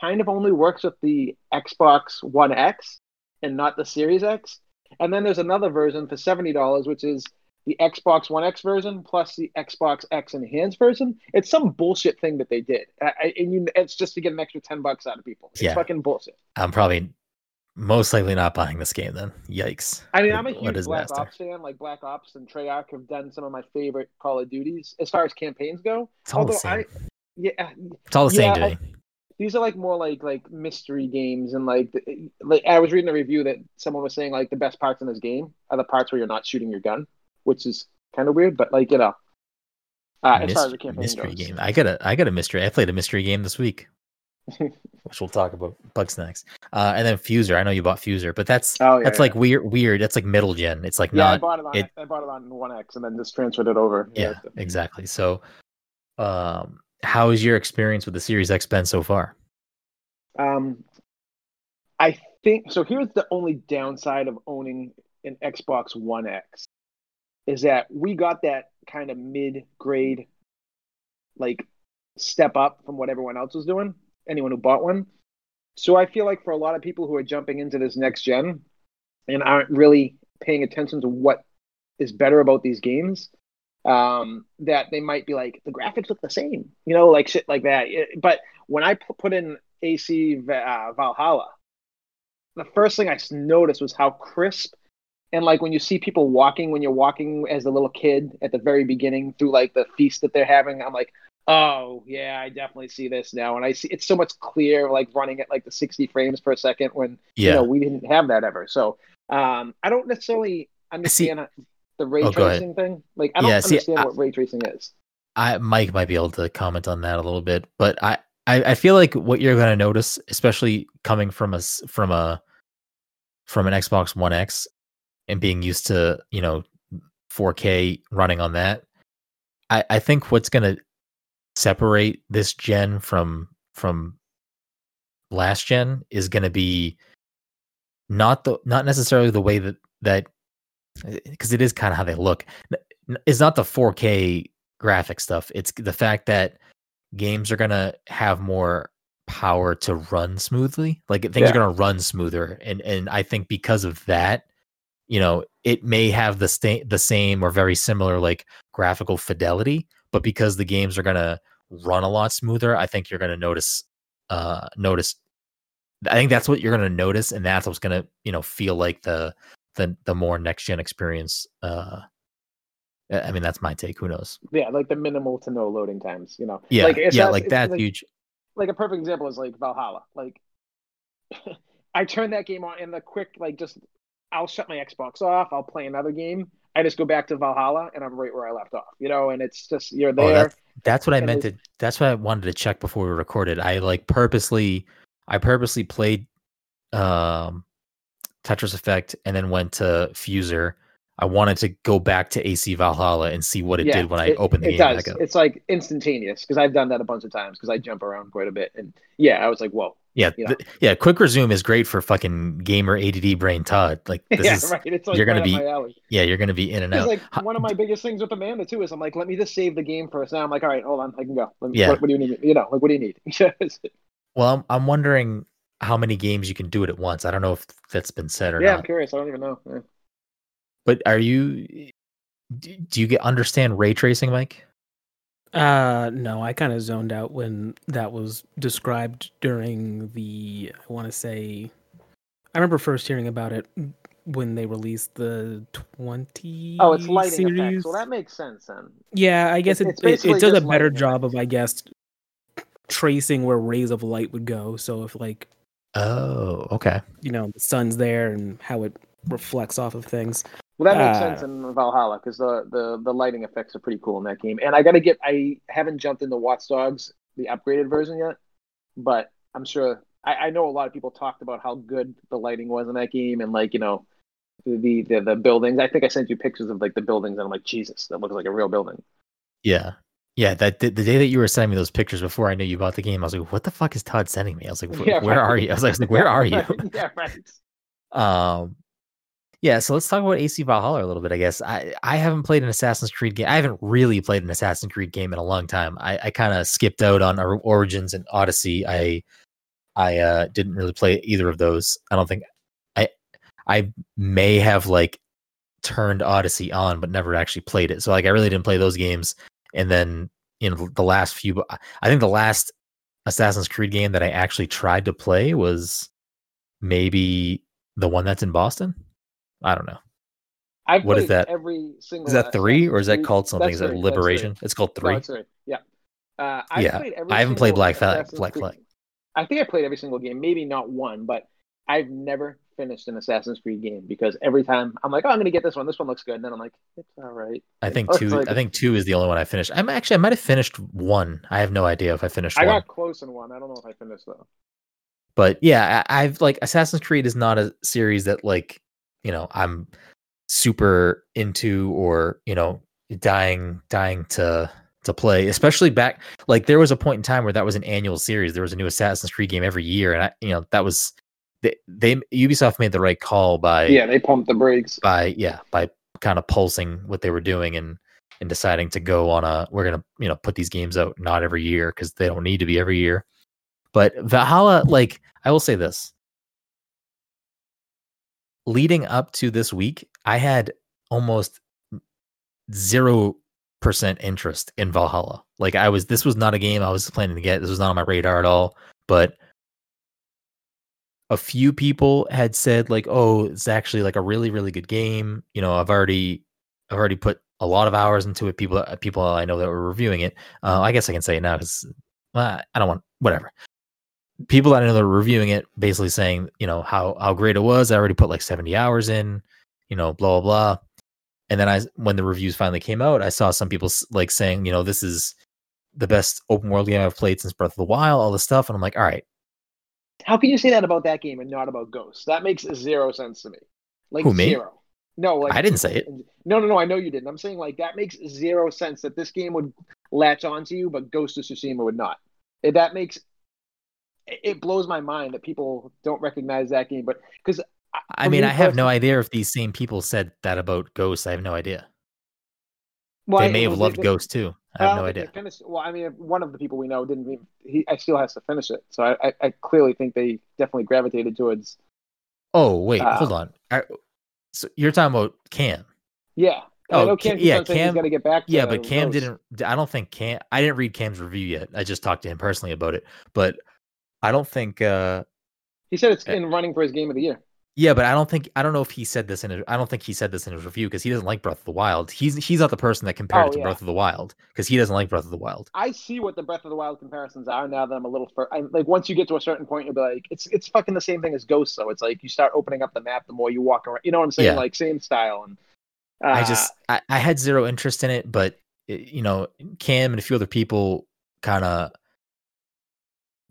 kind of only works with the Xbox One X and not the Series X. And then there's another version for seventy dollars, which is the Xbox One X version plus the Xbox X enhanced version. It's some bullshit thing that they did, I, I- and you, it's just to get an extra ten bucks out of people. It's Yeah. fucking bullshit. I'm probably most likely not buying this game then. Yikes. I mean, I'm a huge Black. Ops fan. Like Black Ops and Treyarch have done some of my favorite Call of Duties as far as campaigns go. It's all the same. I, yeah, uh, it's all the yeah, same to me. these are like more like like mystery games and like like I was reading a review that someone was saying like the best parts in this game are the parts where you're not shooting your gun, which is kind of weird, but like you know, uh, as far as the campaign mystery goes. game. I got a I got a mystery. I played a mystery game this week, which we'll talk about. Bugsnax, uh, and then Fuser. I know you bought Fuser, but that's Oh yeah, that's yeah. like weird. Weird. That's like middle gen. It's like yeah. I not. bought it on it- I bought it on One X and then just transferred it over. Yeah, exactly. So, um, how has your experience with the Series X been so far? Um, I think so. Here's the only downside of owning an Xbox One X is that we got that kind of mid grade, like step up from what everyone else was doing. Anyone who bought one. So I feel like for a lot of people who are jumping into this next gen and aren't really paying attention to what is better about these games, um, that they might be like the graphics look the same, you know, like shit like that. It- but when I put in AC uh, Valhalla, the first thing I noticed was how crisp and like when you see people walking when you're walking as a little kid at the very beginning through like the feast that they're having, I'm like, oh yeah, I definitely see this now, and I see it's so much clear like running at like the 60 frames per second when Yeah. you know we didn't have that ever. So um, I don't necessarily understand the ray Oh, tracing thing. Like I don't Yeah, see, understand I- what ray tracing is. I Mike might be able to comment on that a little bit, but I I, I feel like what you're going to notice, especially coming from us from a from an Xbox One X and being used to you know 4K running on that, I I think what's going to separate this gen from from last gen is going to be not the not necessarily the way that that because it is kind of how they look. It's not the 4K graphic stuff. It's the fact that games are gonna have more power to run smoothly. Like things Yeah. are gonna run smoother, and and I think because of that, you know, it may have the sta- the same or very similar like graphical fidelity, but because the games are gonna run a lot smoother, I think you're gonna notice uh notice. I think that's what you're gonna notice, and that's what's gonna you know feel like the the the more next gen experience. Uh, I mean, that's my take. Who knows? Yeah, like the minimal to no loading times. You know, Yeah, like, yeah, not- like that's like- huge. like a perfect example is like Valhalla. Like I turned that game on and the quick like just I'll shut my Xbox off, I'll play another game. I just go back to Valhalla and I'm right where I left off. You know, and it's just you're Oh, there. that's that's what I meant to. That's what I wanted to check before we recorded. I like purposely, I purposely played um Tetris Effect and then went to Fuser. I wanted to go back to AC Valhalla and see what it Yeah, did when I it- opened the it game does. It's like instantaneous because I've done that a bunch of times because I jump around quite a bit. And yeah, I was like, whoa, Yeah, You know. th- yeah. Quick resume is great for fucking gamer ADD brain Todd. Like this yeah, is right. It's like you're gonna be yeah, you're gonna be in and out. like one of my biggest things with Amanda too is I'm like, let me just save the game first. Now I'm like, all right, hold on, I can go. Me, Yeah. what, what do you need? You know, like what do you need? Well, I'm, I'm wondering how many games you can do it at once. I don't know if that's been said or not. yeah, I'm curious. I don't even know. Yeah. But are you? Do you get understand ray tracing, Mike? Uh, no, I kind of zoned out when that was described during the. I want to say, I remember first hearing about it when they released the twenty. Oh, it's lighting series. effects. Well, that makes sense then. Yeah, I guess It's- it, it, it does a better job effects. of, I guess, tracing where rays of light would go. So if like Oh, okay. you know the sun's there and how it reflects off of things. Well, that makes Uh, sense in Valhalla because the, the the lighting effects are pretty cool in that game. And I got to get. I haven't jumped into Watch Dogs the upgraded version yet, but I'm sure. I, I know a lot of people talked about how good the lighting was in that game, and like you know, the the the buildings. I think I sent you pictures of like the buildings, and I'm like, Jesus, that looks like a real building. Yeah. Yeah, that the, the day that you were sending me those pictures before I knew you bought the game, I was like, "What the fuck is Todd sending me?" I was like, "Wh- Yeah, "Where right. are you?" I was like, I was like, "Where are you?" yeah, right. Um, yeah. So let's talk about AC Valhalla a little bit. I guess I I haven't played an Assassin's Creed game. I haven't really played an Assassin's Creed game in a long time. I I kind of skipped out on Origins and Odyssey. I I uh didn't really play either of those. I don't think I I may have like turned Odyssey on, but never actually played it. So like I really didn't play those games. And then you know the last few, I think the last Assassin's Creed game that I actually tried to play was maybe the one that's in Boston. I don't know. I've What is that? Every single Is that three or is that called something? Is that three, that's three. Liberation? It's called three. three. Yeah. Uh, I've yeah. Every I haven't played Black Flag- Assassin's Black Creed- Flag. I think I played every single game, maybe not one, but I've never finished an Assassin's Creed game because every time I'm like, oh, I'm going to get this one. This one looks good. And then I'm like, it's all right. I think two. like- I think two is the only one I finished. I'm actually I might have finished one. I have no idea if I finished I one. got close in one. I don't know if I finished though. but yeah, I, I've like Assassin's Creed is not a series that like you know I'm super into or you know dying dying to to play. Especially back like there was a point in time where that was an annual series. There was a new Assassin's Creed game every year, and I you know that was they, they Ubisoft made the right call by Yeah, they pumped the brakes. by yeah by kind of pulsing what they were doing and and deciding to go on a we're gonna you know put these games out not every year because they don't need to be every year but valhalla like i will say this leading up to this week i had almost zero percent interest in valhalla. Like i was this was not a game i was planning to get. This was not on my radar at all. But a few people had said like oh it's actually like a really really good game. You know i've already i've already put a lot of hours into it. People people i know that were reviewing it. Uh, i guess i can say it now because i don't want whatever people that i know that were reviewing it basically saying you know how how great it was i already put like 70 hours in you know blah blah blah and then i when the reviews finally came out i saw some people like saying you know this is the best open world game i've played since breath of the wild all this stuff and i'm like all right How can you say that about that game and not about Ghosts? That makes zero sense to me. Like Who, me? zero. No, like I didn't say it. No, no, no. I know you didn't. I'm saying like that makes zero sense that this game would latch onto you, but Ghost of Tsushima would not. That makes it blows my mind that people don't recognize that game. But because I mean, me I have no idea if these same people said that about Ghost. I have no idea. well, they I- may have loved they- Ghost too. I have don't no idea. Finished, well, I mean, one of the people we know didn't. Even, he I still has to finish it, so I, I, I clearly think they definitely gravitated towards. Oh wait, hold Uh, on. I, so you're talking about Cam? Yeah. Oh, Cam, yeah, yeah, Cam, he's Cam- got to get back. To Yeah, but Cam Ghost. didn't. I don't think Cam. I didn't read Cam's review yet. I just talked to him personally about it. But I don't think. uh He said it's Uh, in running for his game of the year. Yeah, but I don't think. I don't know if he said this in. His, I don't think he said this in his review because he doesn't like Breath of the Wild. He's he's not the person that compared Oh, it to yeah. Breath of the Wild because he doesn't like Breath of the Wild. I see what the Breath of the Wild comparisons are now that I'm a little fur. I'm like once you get to a certain point, you'll be like, it's it's fucking the same thing as Ghost. So it's like you start opening up the map the more you walk around. You know what I'm saying? Yeah. Like same style and. Uh, I just I, I had zero interest in it, but uh, you know, Cam and a few other people kind of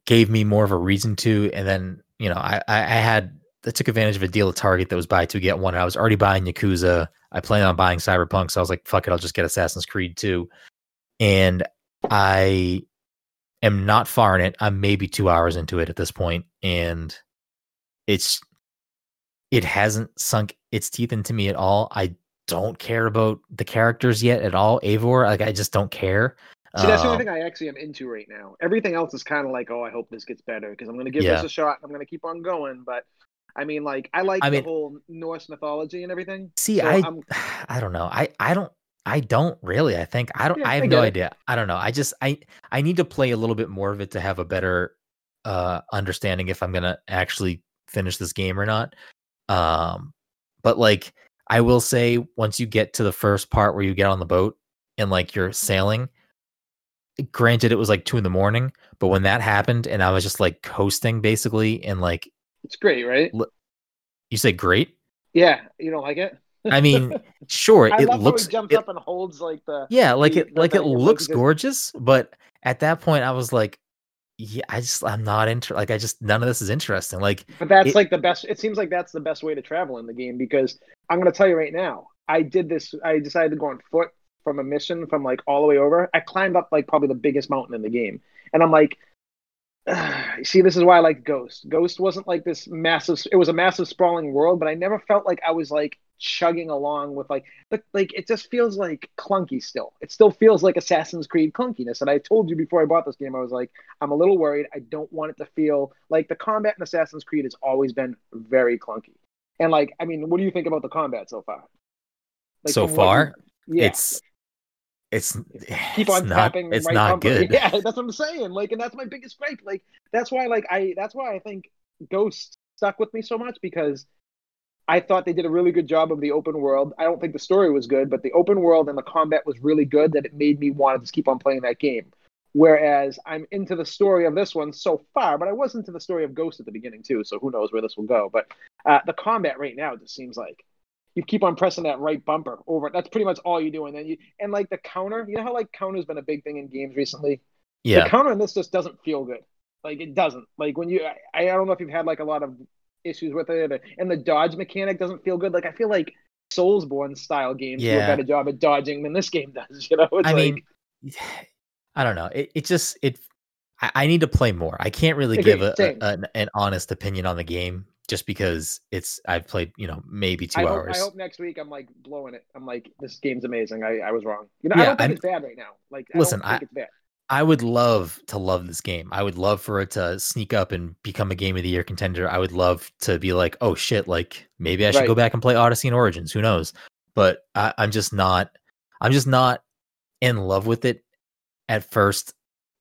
gave me more of a reason to, and then you know, I I had I took advantage of a deal at Target that was buy two get one. I was already buying Yakuza. I plan on buying Cyberpunk, so I was like, fuck it, I'll just get Assassin's Creed 2. And I am not far in it. I'm maybe two hours into it at this point, and it's it hasn't sunk its teeth into me at all. I don't care about the characters yet at all. Eivor, like I just don't care. See, that's the only Um, thing I actually am into right now. Everything else is kind of like, oh, I hope this gets better because I'm going to give Yeah. this a shot. I'm going to keep on going. But I mean, like, I like I the mean- whole Norse mythology and everything. See, So I I'm- I don't know. I I don't I don't really. I think I don't Yeah, I I have get no it. idea. I don't know. I just I I need to play a little bit more of it to have a better uh understanding if I'm going to actually finish this game or not. Um but like I will say once you get to the first part where you get on the boat and like you're sailing granted it was like 2 in the morning, but when that happened and I was just like coasting basically and like it's great, right? you say great? Yeah, you don't like it? I mean, sure, I it looks how jumps it- up and holds like the. Yeah, like the- it the like it thing, looks gorgeous, but at that point I was like, yeah, I just I'm not inter like I just none of this is interesting. Like But that's it- like the best. It seems like that's the best way to travel in the game because I'm going to tell you right now. I did this. I decided to go on foot from a mission from like all the way over. I climbed up like probably the biggest mountain in the game, and I'm like, see, this is why I like Ghost. Ghost wasn't like this massive. It was a massive sprawling world, but I never felt like I was like chugging along with like like, like it just feels like clunky still. It still feels like Assassin's Creed clunkiness. And I told you before I bought this game, I was like, I'm a little worried. I don't want it to feel like the combat in Assassin's Creed has always been very clunky. And like, I mean, what do you think about the combat so far? Like, So far, you- yeah, it's it's keep it's on not tapping. it's right not good. Yeah, that's what I'm saying. Like, and that's my biggest gripe. Like, that's why, like, I that's why I think Ghost stuck with me so much because I thought they did a really good job of the open world. I don't think the story was good, but the open world and the combat was really good that it made me want to just keep on playing that game. Whereas I'm into the story of this one so far, but I was into the story of Ghost at the beginning too, so who knows where this will go. But uh, the combat right now just seems like you keep on pressing that right bumper over. That's pretty much all you do, and then you and like the counter. You know how like counter's been a big thing in games recently. Yeah, The Yeah. counter in this just doesn't feel good. Like it doesn't. Like when you, I, I don't know if you've had like a lot of issues with it, and the dodge mechanic doesn't feel good. Like I feel like Soulsborne style games do a better job at dodging than this game does. You know, it's I like, mean I don't know. It it just it I, I need to play more. I can't really Agreed, give a, a an, an honest opinion on the game just because it's I've played, you know, maybe 2 I hope, hours. I hope next week I'm like blowing it. I'm like, this game's amazing. I, I was wrong. You know, I Yeah, don't think I'm- it's bad right now. Like, Listen, I don't think it's bad. I would love to love this game. I would love for it to sneak up and become a game of the year contender. I would love to be like, oh shit, like maybe I should go back and play Odyssey and Origins. Who knows? But I, I'm just not. I'm just not in love with it at first,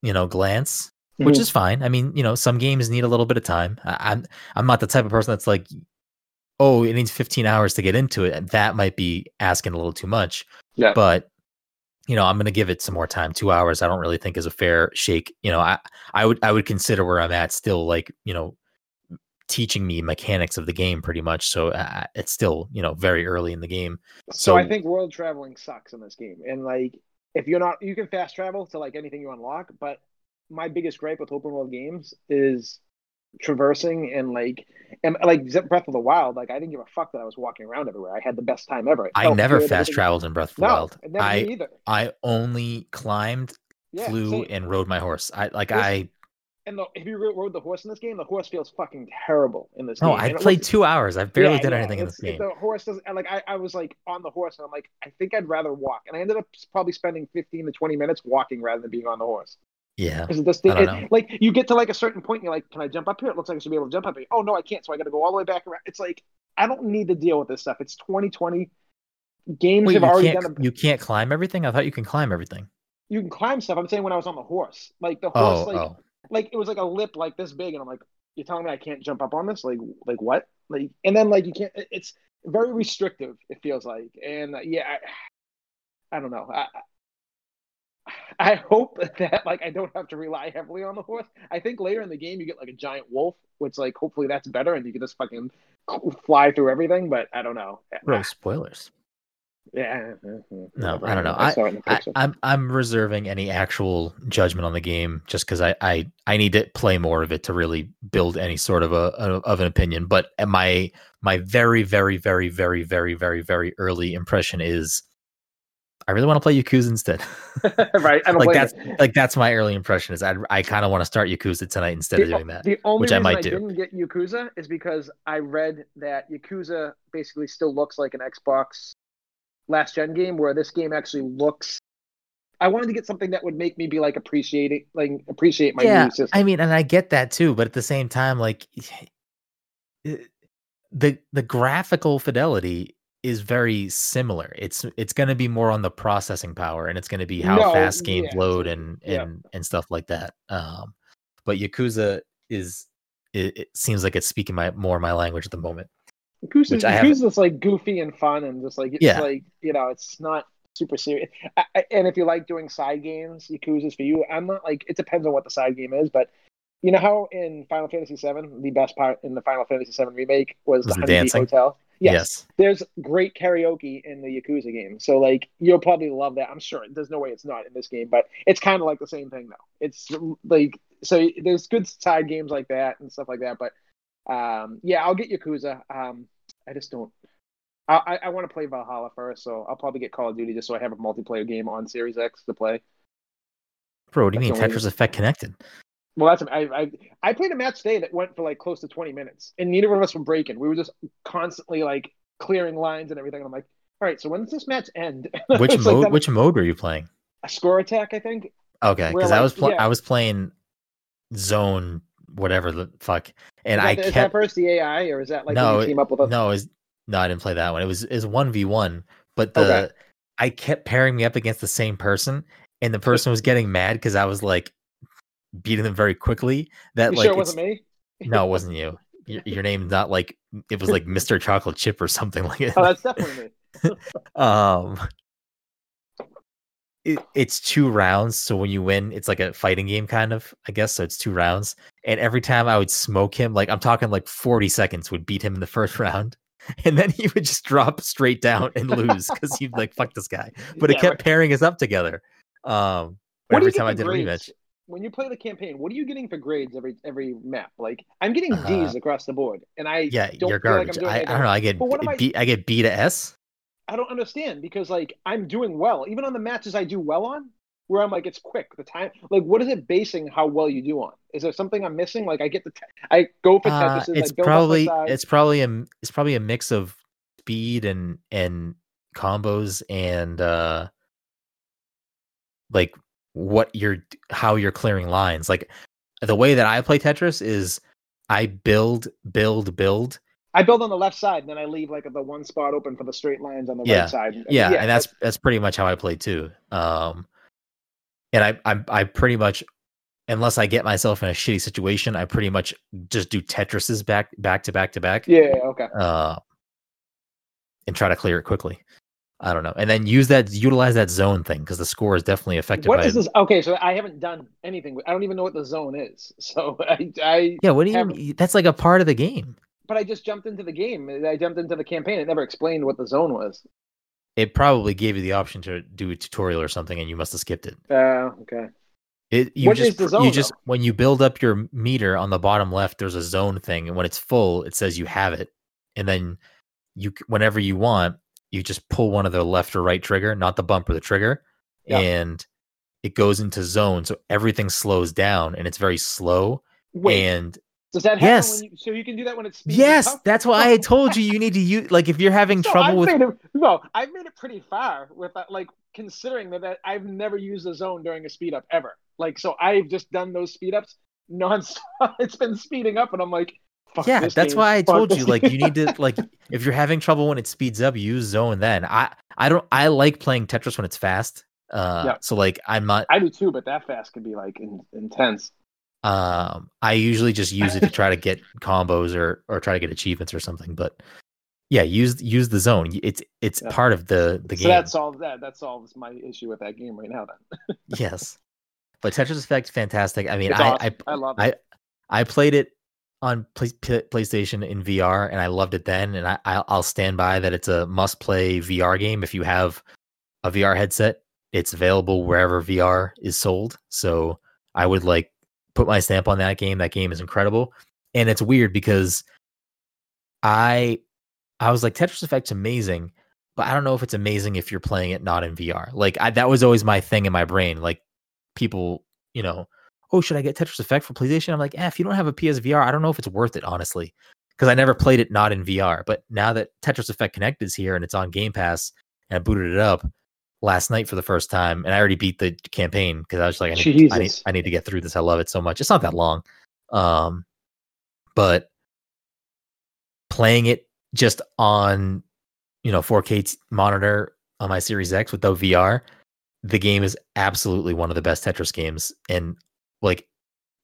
you know, glance, which Mhm. is fine. I mean, you know, some games need a little bit of time. I, I'm I'm not the type of person that's like, oh, it needs 15 hours to get into it. That might be asking a little too much Yeah. but you know i'm going to give it some more time two hours i don't really think is a fair shake you know i i would i would consider where i'm at still like you know teaching me mechanics of the game pretty much so uh, it's still you know very early in the game So, I think world traveling sucks in this game. And like, if you're not, you can fast travel to like anything you unlock. But my biggest gripe with open world games is traversing and like, and like Breath of the Wild. Like, I didn't give a fuck that I was walking around everywhere. I had the best time ever. It i never good, fast traveled in breath of the No, wild I never i i only climbed Yeah, flew same. and rode my horse i like i And the, if you rode the horse in this game, the horse feels fucking terrible in this game. no game. i And played two hours i barely Yeah, did yeah, anything in this game The horse doesn't like I, I was like on the horse and I'm like, I think I'd rather walk. And I ended up probably spending 15 to 20 minutes walking rather than being on the horse. Yeah Because this it- like you get to like a certain point, and you're like, Can I jump up here? It looks like I should be able to jump up here. Oh no, I can't, so I gotta go all the way back around. It's like I don't need to deal with this stuff. It's 2020. Games Wait, have already done a, you can't climb everything i thought you can climb everything you can climb stuff. I'm saying when I was on the horse. Like the horse, oh like oh like it was like a lip like this big, and I'm like, you're telling me I can't jump up on this? Like, like what? Like, and then like you can't. It's very restrictive. It feels like, and uh, yeah, I, I don't know. I, I hope that like I don't have to rely heavily on the horse. I think later in the game you get like a giant wolf, which like hopefully that's better, and you can just fucking fly through everything. But I don't know. bro spoilers Yeah. Mm-hmm. No, I don't know. I saw it in the I, picture. I'm I'm reserving any actual judgment on the game just because I, I I need to play more of it to really build any sort of a, a of an opinion. But my my very very very very very very very early impression is I really want to play Yakuza instead. right. I don't like that's you. like that's my early impression is I I kind of want to start Yakuza tonight instead of doing that. the only which I reason might I do. didn't get Yakuza is because I read that Yakuza basically still looks like an Xbox last gen game, where this game actually looks. I wanted to get something that would make me be like appreciating, like appreciate my yeah, new system. I mean, and I get that too, but at the same time, like it- the the graphical fidelity is very similar. It's it's going to be more on the processing power, and it's going to be how No, fast games yeah, load so- and yeah. and and stuff like that. Um, but Yakuza is it, it seems like it's speaking my more my language at the moment. Yakuza, Yakuza's like goofy and fun and just like it's Yeah. like you know it's not super serious. I, I, and if you like doing side games, Yakuza's for you. I'm not like it depends on what the side game is, but you know how in Final Fantasy VII, the best part in the Final Fantasy VII remake was, Was the the dancing? Hotel. Yes. yes. there's great karaoke in the Yakuza game, so like you'll probably love that. I'm sure. There's no way it's not in this game, but it's kind of like the same thing though. It's like so there's good side games like that and stuff like that, but um, yeah, I'll get Yakuza. Um, I just don't. I, I, want to play Valhalla first, so I'll probably get Call of Duty just so I have a multiplayer game on Series X to play. Bro, what do you mean That's only- Tetris Effect connected? Well, that's I, I I played a match today that went for like close to 20 minutes, and neither of us were breaking. We were just constantly like clearing lines and everything. And I'm like, all right, so when does this match end? Which It's like mode? which mode were you playing? a score attack? I think. Okay, because I was pl- yeah. I was playing Zone, whatever the fuck, and is I that, is that kept first the AI or is that like No, when you team up with a no, is no, I didn't play that one. It was is one v one, but the Okay. I kept pairing me up against the same person, and the person was getting mad because I was like beating them very quickly. That You like sure it wasn't me? no, it wasn't you. Your, your name's not like it was like Mr. Chocolate Chip or something like it. Oh, that's definitely me. um it, it's two rounds so when you win it's like a fighting game kind of i guess so it's two rounds and every time i would smoke him like i'm talking like 40 seconds would beat him in the first round and then he would just drop straight down and lose because he'd like fuck this guy but it Yeah, kept pairing us up together um every time i did a rematch When you play the campaign, what are you getting for grades every every map? Like I'm getting Uh, D's across the board, and I yeah don't you're like garbage doing I, I don't know i get But what am I- B, i get b to s I don't understand because like I'm doing well, even on the matches I do well on, where I'm like it's quick. The time, like, what is it basing how well you do on? Is there something I'm missing? Like I get the, te- I go for Uh, Tetris, it's probably up my side. it's probably a it's probably a mix of speed and and combos and uh like what you're how you're clearing lines like the way that i play tetris is i build build build I build on the left side, and then I leave like the one spot open for the straight lines on the Yeah, right side. yeah, and that's that's pretty much how i play too um and i i i pretty much unless i get myself in a shitty situation i pretty much just do tetrises back back to back to back yeah, okay. uh, and try to clear it quickly. I don't know, and then use that utilize that zone thing because the score is definitely affected What by. is this? Okay, so I haven't done anything. I don't even know what the zone is. So I, I, Yeah, what do you? mean? That's like a part of the game. but I just jumped into the game. I jumped into the campaign. It never explained what the zone was. It probably gave you the option to do a tutorial or something, and you must have skipped it. Uh, okay. It you What just is the zone, you just though? when you build up your meter on the bottom left, there's a zone thing, and when it's full, it says you have it, and then you whenever you want, you just pull one of the left or right trigger, not the bumper, the trigger, Yeah. and it goes into zone, so everything slows down, and it's very slow. Wait, and does that happen yes. when you? So you can do that when it's yes, that's why I told you you need to use like if you're having So trouble I've with it, no, I've made it pretty far with that, like considering that, that I've never used a zone during a speed up ever. Like, so I've just done those speed ups nonstop. It's been speeding up, and I'm like, Fuck yeah, that's game. why I Fuck told you like you need to like if you're having trouble when it speeds up, use zone then. I I don't I like playing Tetris when it's fast. Uh Yeah. so like I'm not I do too, but that fast can be like in, intense. um I usually just use it to try to get combos or or try to get achievements or something, but yeah, use use the zone. It's it's Yeah. part of the the so game. that solves that. That solves my issue with that game right now. Then yes. But Tetris Effect fantastic. I mean, I, awesome. I I love it. I I played it on play, P- PlayStation in VR, and I loved it then. And I, I'll, I'll stand by that it's a must-play VR game. If you have a VR headset, it's available wherever VR is sold. So I would like put my stamp on that game. That game is incredible, and it's weird because I I was like Tetris Effect's amazing, but I don't know if it's amazing if you're playing it not in VR. Like I, that was always my thing in my brain. Like people, you know, oh, should I get Tetris Effect for PlayStation? I'm like, eh, if you don't have a PSVR, I don't know if it's worth it, honestly, because I never played it not in VR. But now that Tetris Effect Connect is here and it's on Game Pass, and I booted it up last night for the first time, and I already beat the campaign because I was like, I need, I need, I need to get through this. I love it so much. It's not that long, um, but playing it just on you know 4K monitor on my Series X with the VR, the game is absolutely one of the best Tetris games, and like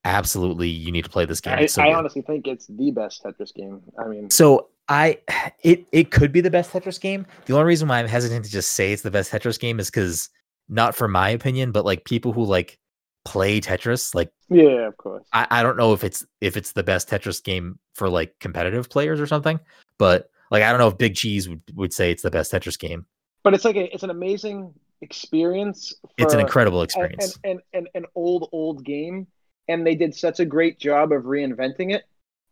absolutely you need to play this game. I, so I honestly think it's the best Tetris game. I mean, so I it it could be the best Tetris game. The only reason why I'm hesitant to just say it's the best Tetris game is because not for my opinion, but like people who like play Tetris, like yeah, of course. I, I don't know if it's if it's the best Tetris game for like competitive players or something, but like I don't know if Big Cheese would, would say it's the best Tetris game. But it's like a, it's an amazing experience. it's an incredible experience. And an, an, an old old game, and they did such a great job of reinventing it.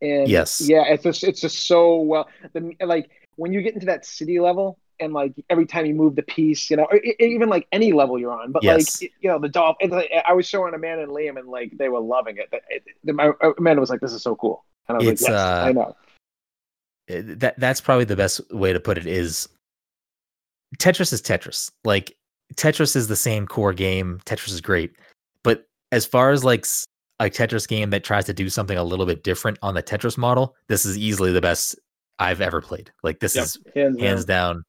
And yes, yeah, it's just it's just so well. The like when you get into that city level, and like every time you move the piece, you know, even like any level you're on, but yes. like you know the doll. Like, I was showing Amanda and Liam, and like they were loving it. it, it my, Amanda was like, "This is so cool," and I was it's, like, "Yes, uh, I know." That that's probably the best way to put it. Is Tetris is Tetris. Like Tetris is the same core game. Tetris is great, but as far as like a Tetris game that tries to do something a little bit different on the Tetris model, this is easily the best I've ever played. Like this yep. is hands, hands down. down.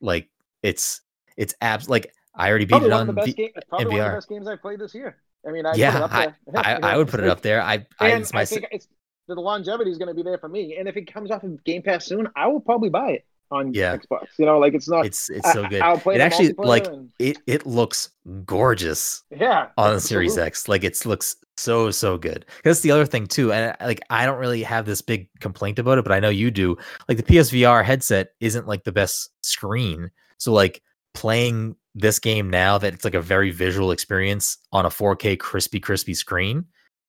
Like it's it's abs like I already beat probably it on the best game, probably one of the best games I've played this year. I mean, I yeah, I, I, I, would put it up there. I, I, it's my, I think it's, the longevity is going to be there for me. And if it comes off of Game Pass soon, I will probably buy it on yeah. Xbox. You know, like it's not. It's it's so good. I, it actually like and... it. It looks gorgeous. Yeah, on the Series X, like it looks so so good. That's the other thing too, and uh, like I don't really have this big complaint about it, but I know you do. Like the PSVR headset isn't like the best screen, so like playing this game now that it's like a very visual experience on a 4K crispy crispy screen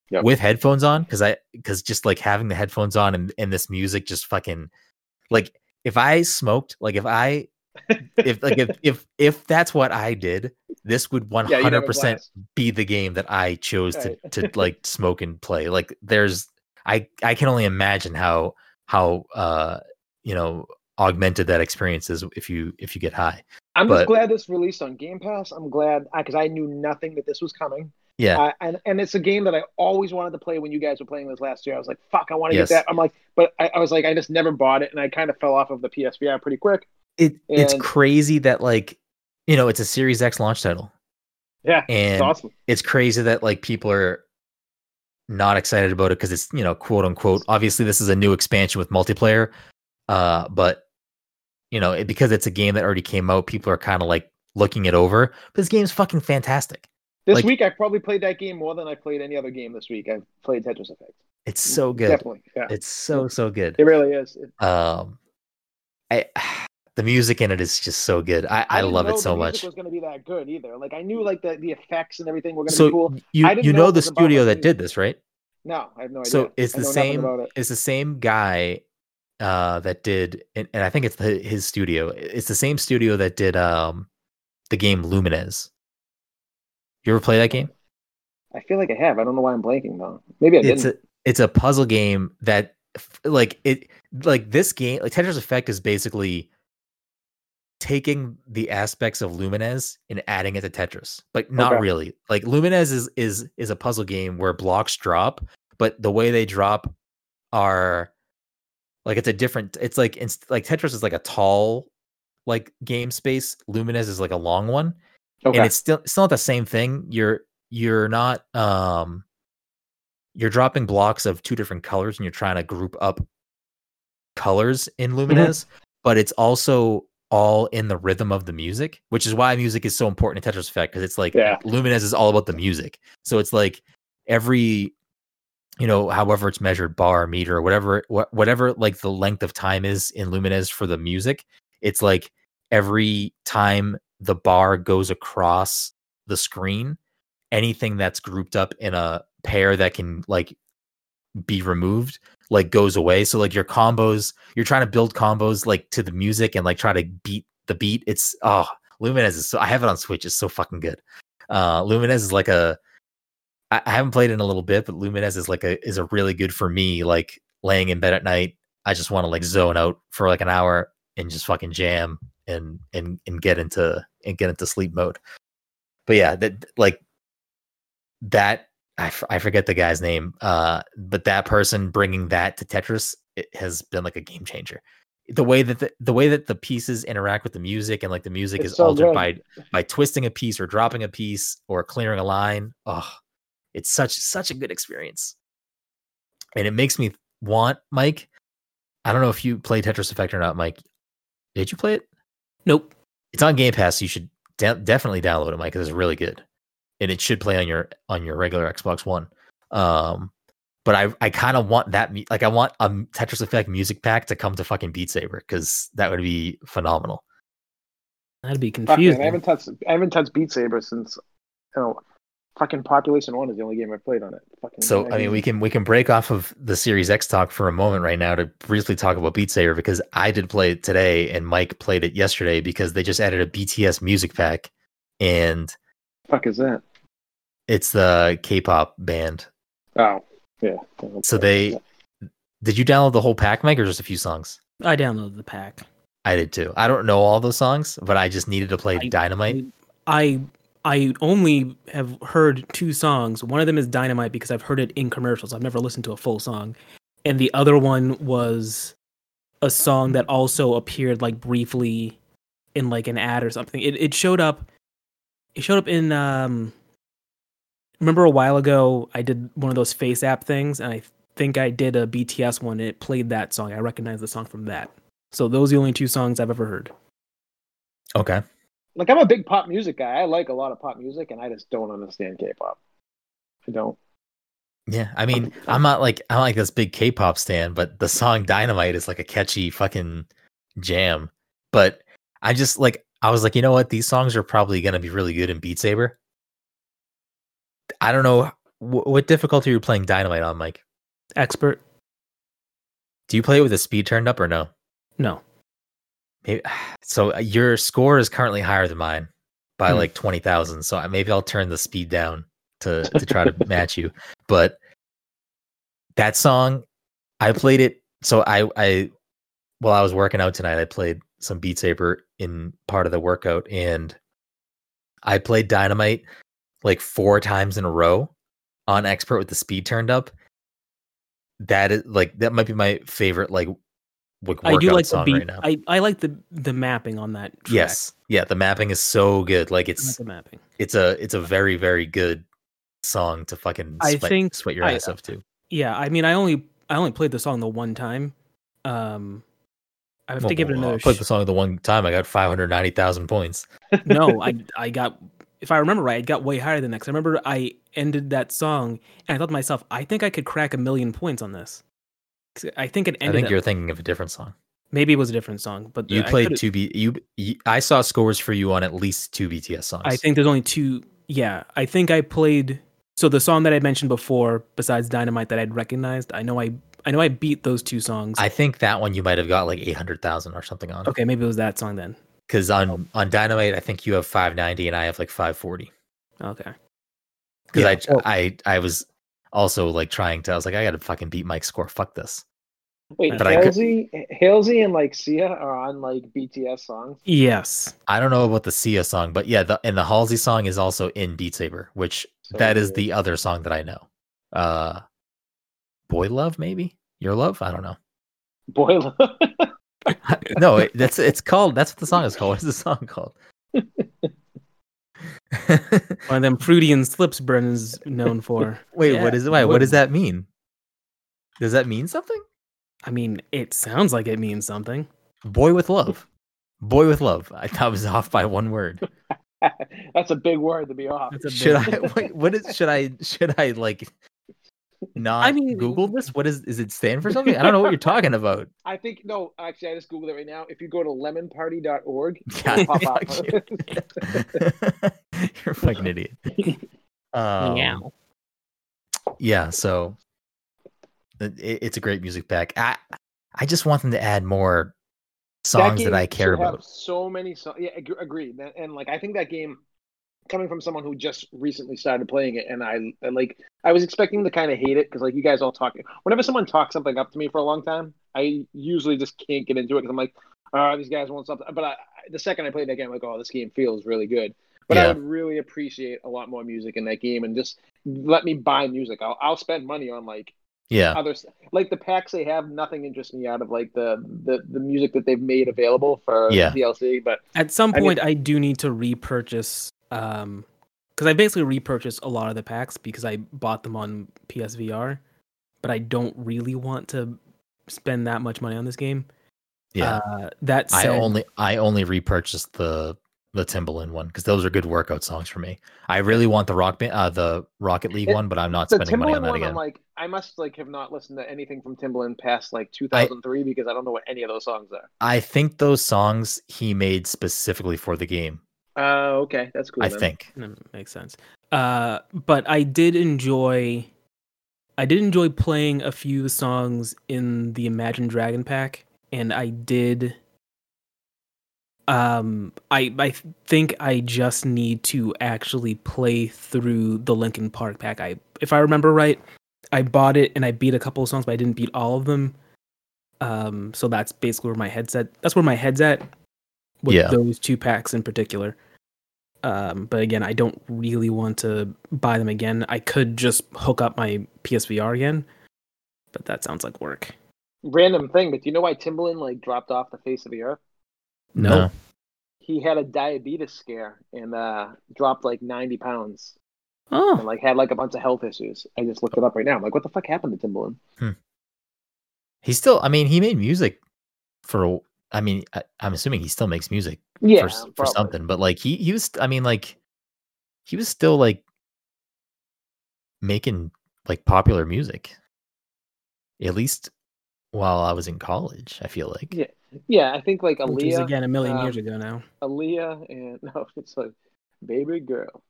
yep. with headphones on because I because just like having the headphones on and, and this music just fucking like if I smoked, like if I if like if if if that's what I did, this would one hundred percent be the game that I chose to to like smoke and play. Like there's I I can only imagine how how uh you know augmented that experience is if you if you get high. I'm but, just glad this released on Game Pass. I'm glad because I, I, knew nothing that this was coming. Yeah, and and it's a game that I always wanted to play when you guys were playing this last year. I was like, fuck, I want to yes. get that. I'm like, but I, I, was like, I just never bought it, and I kind of fell off of the PSVR pretty quick. It and, it's crazy that like, you know, it's a Series X launch title. Yeah, and it's awesome. It's crazy that like people are not excited about it because it's you know quote unquote. Obviously, this is a new expansion with multiplayer, uh, but you know it, because it's a game that already came out, people are kind of like looking it over. But this game's fucking fantastic. This like, week, I probably played that game more than I played any other game this week. I've played Tetris Effect. It's so good. Definitely, yeah. It's so so good. It really is. Um, I the music in it is just so good. I, I, I love it so much. It was going to be that good either. Like I knew like the, the effects and everything were going to so be cool. You you know, know the studio that did this, right? No, I have no idea. So it's the same. It. It's the same guy uh, that did, and, and I think it's the, his studio. It's the same studio that did um, the game Lumines. You ever play that game? I feel like I have. I don't know why I'm blanking though. Maybe I it's didn't. A, it's a puzzle game that like it like this game like Tetris Effect is basically taking the aspects of Lumines and adding it to Tetris. But not okay. really. Like Lumines is is is a puzzle game where blocks drop, but the way they drop are like it's a different it's like it's like Tetris is like a tall like game space. Lumines is like a long one. Okay. And it's still it's not the same thing. You're you're not um you're dropping blocks of two different colors and you're trying to group up colors in Lumines, mm-hmm. but it's also all in the rhythm of the music, which is why music is so important in Tetris Effect because it's like yeah. Lumines is all about the music. So it's like every you know, however it's measured, bar, meter, whatever, wh- whatever, like the length of time is in Lumines for the music, it's like every time the bar goes across the screen, anything that's grouped up in a pair that can like be removed like goes away so like your combos you're trying to build combos like to the music and like try to beat the beat. It's oh, Lumines is so. I have it on Switch. It's so fucking good. Uh, Lumines is like a. I, I haven't played in a little bit, but Lumines is like a is a really good for me. Like laying in bed at night, I just want to like zone out for like an hour and just fucking jam and and and get into and get into sleep mode. But yeah, that like that I, f- I forget the guy's name, uh, but that person bringing that to Tetris it has been like a game changer. The way that the, the way that the pieces interact with the music and like the music It's is so altered good. by by twisting a piece or dropping a piece or clearing a line. Oh, it's such such a good experience, and it makes me want Mike. I don't know if you play Tetris Effect or not, Mike. Did you play it? Nope. It's on Game Pass. So you should de- definitely download it, Mike. 'cause It's really good, and it should play on your on your regular Xbox One. Um, but I I kind of want that like I want a Tetris Effect music pack to come to fucking Beat Saber because that would be phenomenal. That'd be Fuck, man. I haven't touched I haven't touched Beat Saber since you know fucking Population One is the only game I've played on it. Fucking So I mean, we can we can break off of the Series X talk for a moment right now to briefly talk about Beat Saber because I did play it today and Mike played it yesterday because they just added a BTS music pack and fuck is that? it's the K-pop band. Oh yeah. So they did you download the whole pack, Mike, or just a few songs? I downloaded the pack. I did too. I don't know all those songs, but I just needed to play I- Dynamite. I I only have heard two songs. One of them is Dynamite because I've heard it in commercials. I've never listened to a full song. And the other one was a song that also appeared like briefly in like an ad or something. It it showed up it showed up in um remember a while ago I did one of those face app things and I think I did a BTS one and it played that song. I recognize the song from that. So those are the only two songs I've ever heard. Okay. Like I'm a big pop music guy. I like a lot of pop music, and I just don't understand K-pop. I don't. Yeah, I mean, I'm not like I'm like this big K-pop stan, but the song Dynamite is like a catchy fucking jam. But I just like I was like, you know what? These songs are probably gonna be really good in Beat Saber. I don't know wh- what difficulty you're you playing Dynamite on, Mike. Expert? Do you play it with the speed turned up or no? No. Maybe, so uh, your score is currently higher than mine by Hmm. like twenty thousand. So I- maybe I'll turn the speed down to to try to match you. But that song, I played it. So I I while I was working out tonight, I played some Beat Saber in part of the workout, and I played Dynamite like four times in a row on expert with the speed turned up. That is like that might be my favorite like like I do like the beat. right. I, I like the the mapping on that. Track. Yes. Yeah, the mapping is so good. Like I like it's the mapping. it's a it's a very very good song to fucking I sweat, think sweat your I- ass off to. Yeah, I mean, I only I only played the song the one time. Um, I have to give it Well, I another. played the song the one time I got 590,000 points. no, I I got if I remember right, I got way higher than that. 'cause I remember I ended that song and I thought to myself, I think I could crack a million points on this. I think it ended. I think you're thinking of a different song. maybe it was a different song, but You I played two B you, you I saw scores for you on at least two BTS songs. I think there's only two. Yeah, I think I played. So the song that I mentioned before, besides Dynamite, that I'd recognized, I know I I know I beat those two songs. I think that one you might have got like 800,000 or something on. okay, maybe it was that song then. Cuz on oh. on Dynamite I think you have 590 and I have like 540. Okay. Cuz Yeah, I well- I I was also like trying to I was like I got to fucking beat Mike's score. Fuck this. Wait, But I could- Halsey, Halsey, and like Sia are on like BTS songs. Yes. I don't know about the Sia song, but yeah, the and the Halsey song is also in Beat Saber, which So that is weird. the other song that I know. Uh Boy Love, maybe? Your Love? I don't know. Boy, Love. no, it, that's it's called that's what the song is called. What is the song called? One of them Freudian slips Brennan's known for. wait, Yeah, what is wait, what Boy does that mean? Does that mean something? I mean, it sounds like it means something. Boy with love. Boy with love. I thought I was off by one word. that's a big word to be off. That's Should I wait, what is should I should I like not I mean- Google this? What is is it stand for something? I don't know what you're talking about. I think no, actually, I just googled it right now. If you go to lemonparty.org, God, it'll pop up. Fuck you. You're a fucking idiot. Um, Meow. yeah, so it, it's a great music pack. I I just want them to add more songs that, game I care should have about. So many songs. Yeah, ag- agreed. And, and like I think that game, coming from someone who just recently started playing it, and I I, like I was expecting to kind of hate it because like you guys all talk. Whenever someone talks something up to me for a long time, I usually just can't get into it because I'm like, oh, these guys want something. But I, the second I played that game, I'm like, oh, this game feels really good. But I would really appreciate a lot more music in that game, and just let me buy music. I'll I'll spend money on like Yeah, other like the packs they have. Nothing interests me out of like the the, the music that they've made available for Yeah. DLC. But At some I mean- point, I do need to repurchase, um, because I basically repurchased a lot of the packs because I bought them on PSVR, but I don't really want to spend that much money on this game. yeah. Uh, that I only I only repurchased the the Timbaland one because those are good workout songs for me. I really want the rock band, uh, the Rocket League It- one, but I'm not the spending money on Timbaland that one, I'm again. like, I must like have not listened to anything from Timbaland past like 2003 because I don't know what any of those songs are. I think those songs he made specifically for the game. Uh, okay, that's cool. I then. think. Mm, makes sense. Uh, but I did enjoy, I did enjoy playing a few songs in the Imagine Dragon pack, and I did. Um, I I think I just need to actually play through the Linkin Park pack. I, if I remember right, I bought it and I beat a couple of songs, but I didn't beat all of them. Um, so that's basically where my head's at. That's where my head's at with Yeah. those two packs in particular. Um, but again, I don't really want to buy them again. I could just hook up my PSVR again, but that sounds like work. Random thing, but do you know why Timbaland like dropped off the face of the earth? No. He had a diabetes scare and uh dropped like 90 pounds Oh, and like had like a bunch of health issues. I just looked it up right now. I'm like, what the fuck happened to Timbaland? Hmm. He still. I mean, he made music for. I mean, I, I'm assuming he still makes music Yeah, for for something, but like he he was. I mean, like he was still like making like popular music. At least while I was in college, I feel like. Yeah. Yeah, I think like Aaliyah which is again a million um, years ago now. Aaliyah, and no, it's like baby girl.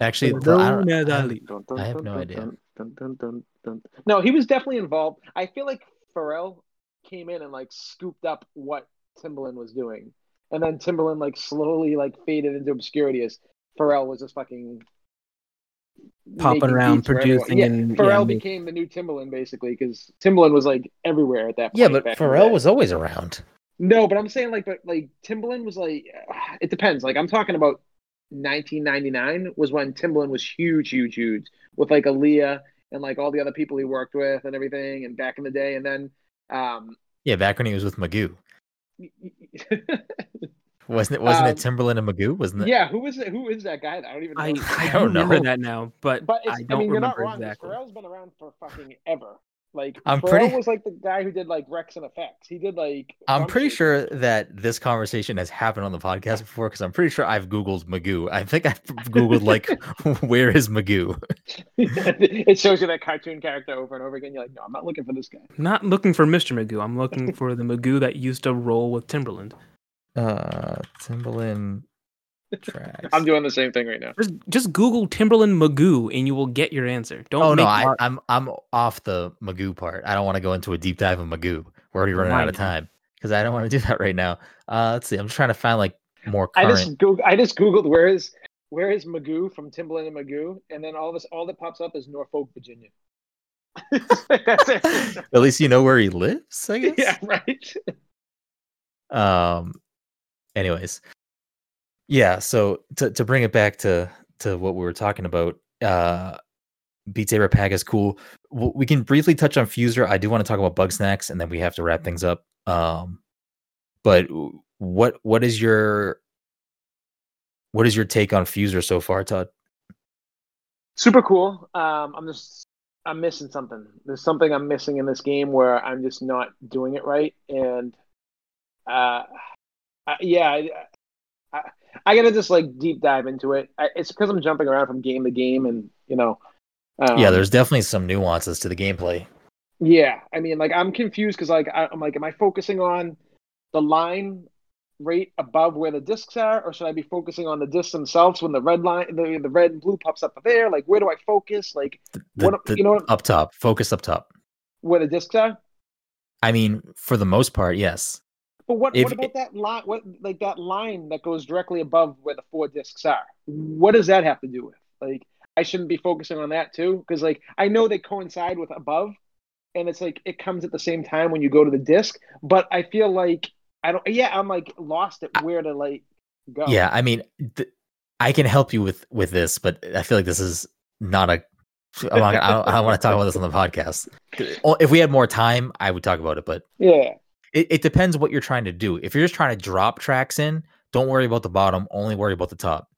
Actually, the- I don't- I have- Dali. dun, dun, I have no dun, idea. dun, dun, dun, dun, dun. No, he was definitely involved. I feel like Pharrell came in and like scooped up what Timbaland was doing, and then Timbaland like slowly like faded into obscurity as Pharrell was just fucking Popping around, beats for everyone. producing, Yeah, and- Pharrell yeah, became the new Timbaland basically because Timbaland was like everywhere at that point. Yeah, but back in the Pharrell was always around. No, but I'm saying like, but like Timbaland was like, it depends. Like I'm talking about 1999 was when Timbaland was huge, huge, huge with like Aaliyah and like all the other people he worked with and everything, and back in the day, and then um, Yeah, back when he was with Magoo, wasn't it? Wasn't it Um, Timbaland and Magoo? Wasn't it? yeah, who is it? Who is that guy? I don't even know. I. I I don't remember know. that now, but, But it's, I I, don't mean, you're not remember wrong. 'cause exactly. Pharrell's been around for fucking ever. Like I'm Pharrell pretty- was like the guy who did like Rex and Effects. He did like. I'm pretty of- sure that this conversation has happened on the podcast before because I'm pretty sure I've Googled Magoo. I think I've Googled like where is Magoo? it shows you that cartoon character over and over again. You're like, no, I'm not looking for this guy. not looking for Mr. Magoo. I'm looking for the Magoo that used to roll with Timbaland. Uh Timbaland tracks. I'm doing the same thing right now. Just, just Google Timbaland Magoo and you will get your answer. Don't Oh no, I, Mark- I'm I'm off the Magoo part. I don't want to go into a deep dive of Magoo. We're already running out of time because I don't want to do that right now. Uh, let's see. I'm trying to find like more I just Goog- I just googled where is where is Magoo from Timbaland and Magoo, and then all of this all that pops up is Norfolk, Virginia. At least you know where he lives. I guess. yeah, right. um anyways yeah so to, to bring it back to to what we were talking about uh beat saber pack is cool we can briefly touch on fuser i do want to talk about Bugsnax and then we have to wrap things up um but what what is your what is your take on fuser so far todd Super cool. Um, I'm just I'm missing something. There's something I'm missing in this game where I'm just not doing it right, and uh, I, yeah, I, I, I gotta just like deep dive into it. I, it's because I'm jumping around from game to game, and you know, um, yeah there's definitely some nuances to the gameplay Yeah, I mean, like I'm confused because like I, I'm like, am I focusing on the line rate above where the discs are, or should I be focusing on the discs themselves when the red line, the the red and blue pops up there? Like, where do I focus? Like, the, what the- you know up top focus up top where the discs are? i mean for the most part yes But what, If- what about that line? What like that line that goes directly above where the four discs are? What does that have to do with? Like, I shouldn't be focusing on that too, because like I know they coincide with above, and it's like it comes at the same time when you go to the disc. But I feel like I don't. Yeah, I'm like lost at where to like go. Yeah, I mean, th- I can help you with with this, but I feel like this is not a. I'm not, I don't, I don't want to talk about this on the podcast. If we had more time, I would talk about it, but yeah, it, it depends what you're trying to do. If you're just trying to drop tracks in, don't worry about the bottom. Only worry about the top.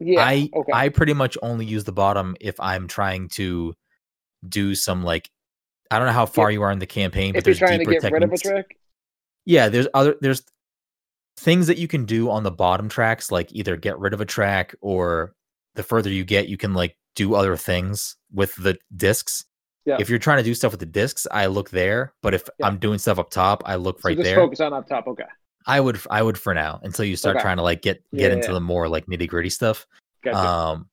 yeah. I okay. I pretty much only use the bottom if I'm trying to do some like I don't know how far you are in the campaign, but if you're there's trying to deeper get rid of a techniques. track, Yeah, there's other there's things that you can do on the bottom tracks, like either get rid of a track or the further you get, you can like do other things with the discs. Yeah. If you're trying to do stuff with the discs, I look there. But if Yeah. I'm doing stuff up top, I look so right just there. focus on up top. Okay, I would I would for now until you start Okay. trying to like get get yeah, into the more like nitty gritty stuff. gotcha. Um,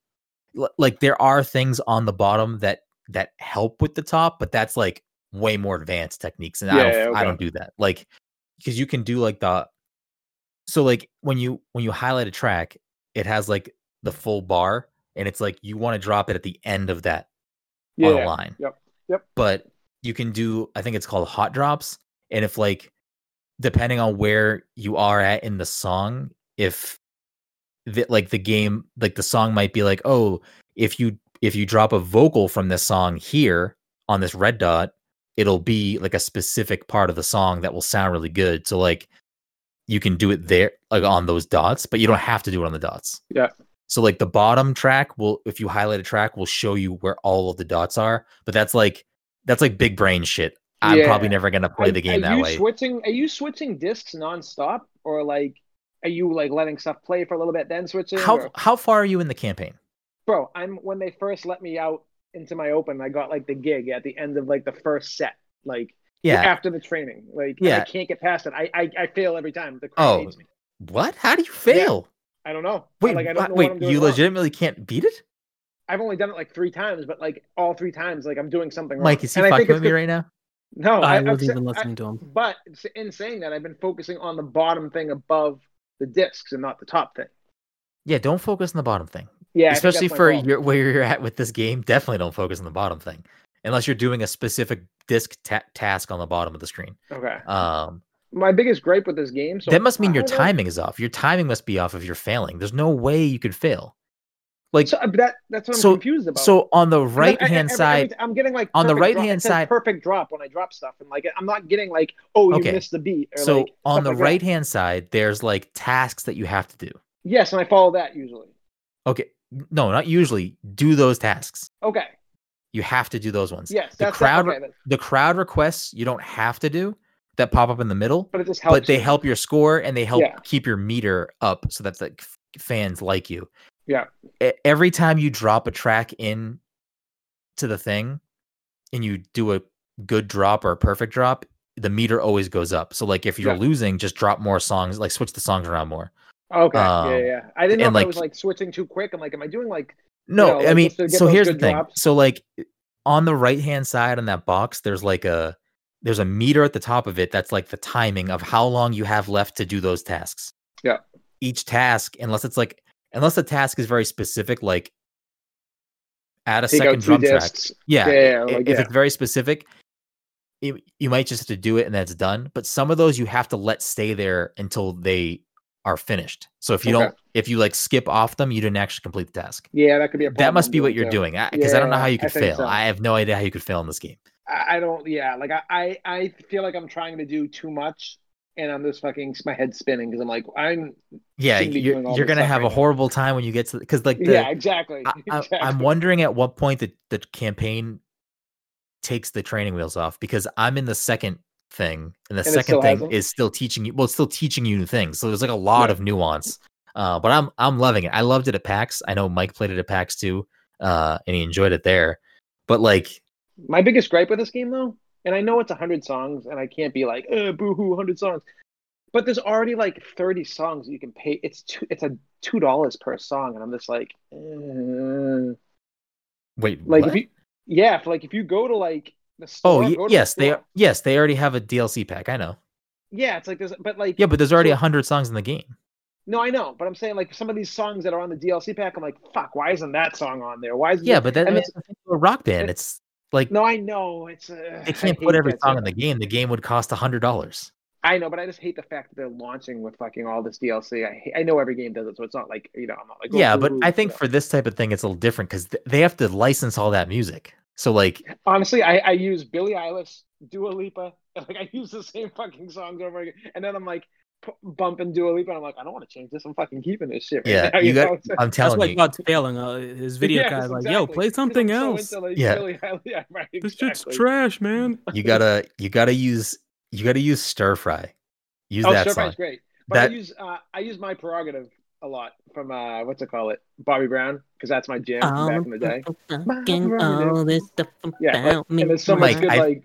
l- like there are things on the bottom that that help with the top, but that's like way more advanced techniques, and I don't yeah, I don't do that. Like because you can do like the so like when you when you highlight a track, it has like the full bar, and it's like you want to drop it at the end of that yeah, on a line. Yep. Yep. But you can do I think it's called hot drops. And if like depending on where you are at in the song, if the, like the game like the song might be like, "Oh, if you if you drop a vocal from this song here on this red dot, it'll be like a specific part of the song that will sound really good." So like you can do it there like on those dots, but you don't have to do it on the dots. Yeah. So like the bottom track will if you highlight a track will show you where all of the dots are, but that's like that's like big brain shit. I'm probably never gonna play Are- the game are that you way. Switching? Are you switching discs nonstop, or like, are you like letting stuff play for a little bit then switching? How or- how far are you in the campaign? bro? I'm when they first let me out into my open, I got like the gig at the end of like the first set, like Yeah. after the training. Like, yeah. I can't get past it. I I, I fail every time. The Oh, me. What? How do you fail? I don't know. Wait, like I don't what- know wait, what I'm doing you wrong. legitimately can't beat it? I've only done it like three times, but like all three times, like I'm doing something wrong. Mike, is he And fucking with me right now? No, I I'm wasn't sa- even I- listening to him. But in saying that, I've been focusing on the bottom thing above the discs and not the top thing. Yeah, don't focus on the bottom thing. Yeah, Especially for your, where you're at with this game, definitely don't focus on the bottom thing. Unless you're doing a specific disc ta- task on the bottom of the screen. Okay. Um, My biggest gripe with this game. So that must mean I your don't know- timing is off. Your timing must be off if you're failing. There's no way you could fail. Like So uh, that that's what I'm So- confused about. so on the right I- hand side, I'm getting like on the perfect drop- right-hand side- perfect drop when I drop stuff, and like I'm not getting like, oh, you Okay. missed the beat. Or, so like, on the like right hand side, there's like tasks that you have to do. Yes, and I follow that usually. Okay, no, not usually. Do those tasks. Okay. You have to do those ones. Yes, the crowd, okay, the crowd requests you don't have to do that pop up in the middle, but it just helps. but they you. help your score and they help Yeah. keep your meter up so that the fans like you. Yeah. Every time you drop a track in to the thing and you do a good drop or a perfect drop, the meter always goes up. So like if you're Yeah. losing, just drop more songs, like switch the songs around more. Okay. um, yeah, yeah. I didn't know if I was like switching too quick. I'm like, am I doing like? No, know, I mean, just to get so here's the thing. drops. So like on the right hand side on that box, there's like a there's a meter at the top of it that's like the timing of how long you have left to do those tasks. Yeah. Each task, unless it's like unless the task is very specific, like add a Take second drum track. Yeah. Yeah, yeah, like, if yeah. it's very specific, it, you might just have to do it and then it's done. But some of those you have to let stay there until they are finished. So if you Okay. don't, if you like skip off them, you didn't actually complete the task Yeah, that could be a problem. that must be what you're too. doing because I don't know how you could fail. so. I have no idea how you could fail in this game. I I don't. Yeah, like I, I, I feel like I'm trying to do too much, and I'm just fucking my head spinning because I'm like, I'm. Yeah, you're, you're gonna have right a now. horrible time when you get to because like the yeah, exactly. I, I, exactly. I'm wondering at what point the the campaign takes the training wheels off because I'm in the second thing and the And second thing hasn't? is still teaching you well it's still teaching you new things so there's like a lot Yeah. of nuance uh but i'm i'm loving it i loved it at pax i know mike played it at pax too uh and he enjoyed it there but like My biggest gripe with this game, though, and I know it's hundred songs, and I can't be like, uh, boo-hoo, hundred songs, but there's already like thirty songs you can pay. It's two. It's a two dollars per song, and I'm just like, uh, wait like what? if you, yeah, if, like if you go to like the store, oh y- go to the yes they store. yes they already have a dlc pack i know yeah, it's like there's, but like Yeah, but there's already a hundred songs in the game. no, I know, but I'm saying like some of these songs that are on the DLC pack, I'm like, fuck, why isn't that song on there? Why is Yeah, but that, that's a rock band. It's like no, I know it's. Uh, they can't put every song in the game. The game would cost a hundred dollars. I know, but I just hate the fact that they're launching with fucking all this DLC. I hate, I know every game does it, so it's not like you know I'm not like oh, Yeah, but I think for this type of thing, it's a little different because they have to license all that music. So like, honestly, I, I use Billie Eilish, Dua Lipa, like I use the same fucking songs over again, and then I'm like bumping Dua Lipa, and I'm like, I don't want to change this. I'm fucking keeping this shit. Right yeah, now, you know? got. So- I'm That's telling why you, God's failing. Uh, his video Yes, guy's like, "Yo, play something I'm so else. into, like, Yeah. Billie Eilish. yeah, right. This shit's trash, man." you gotta, you gotta use, you gotta use stir fry. Use Oh, that Stir song. Fry's great. But That- I use uh, I use my prerogative a lot from uh, what's it call it, Bobby Brown, because that's my jam from back in the day. All this stuff Yeah, like, about me. and there's so Mike, much good I- like.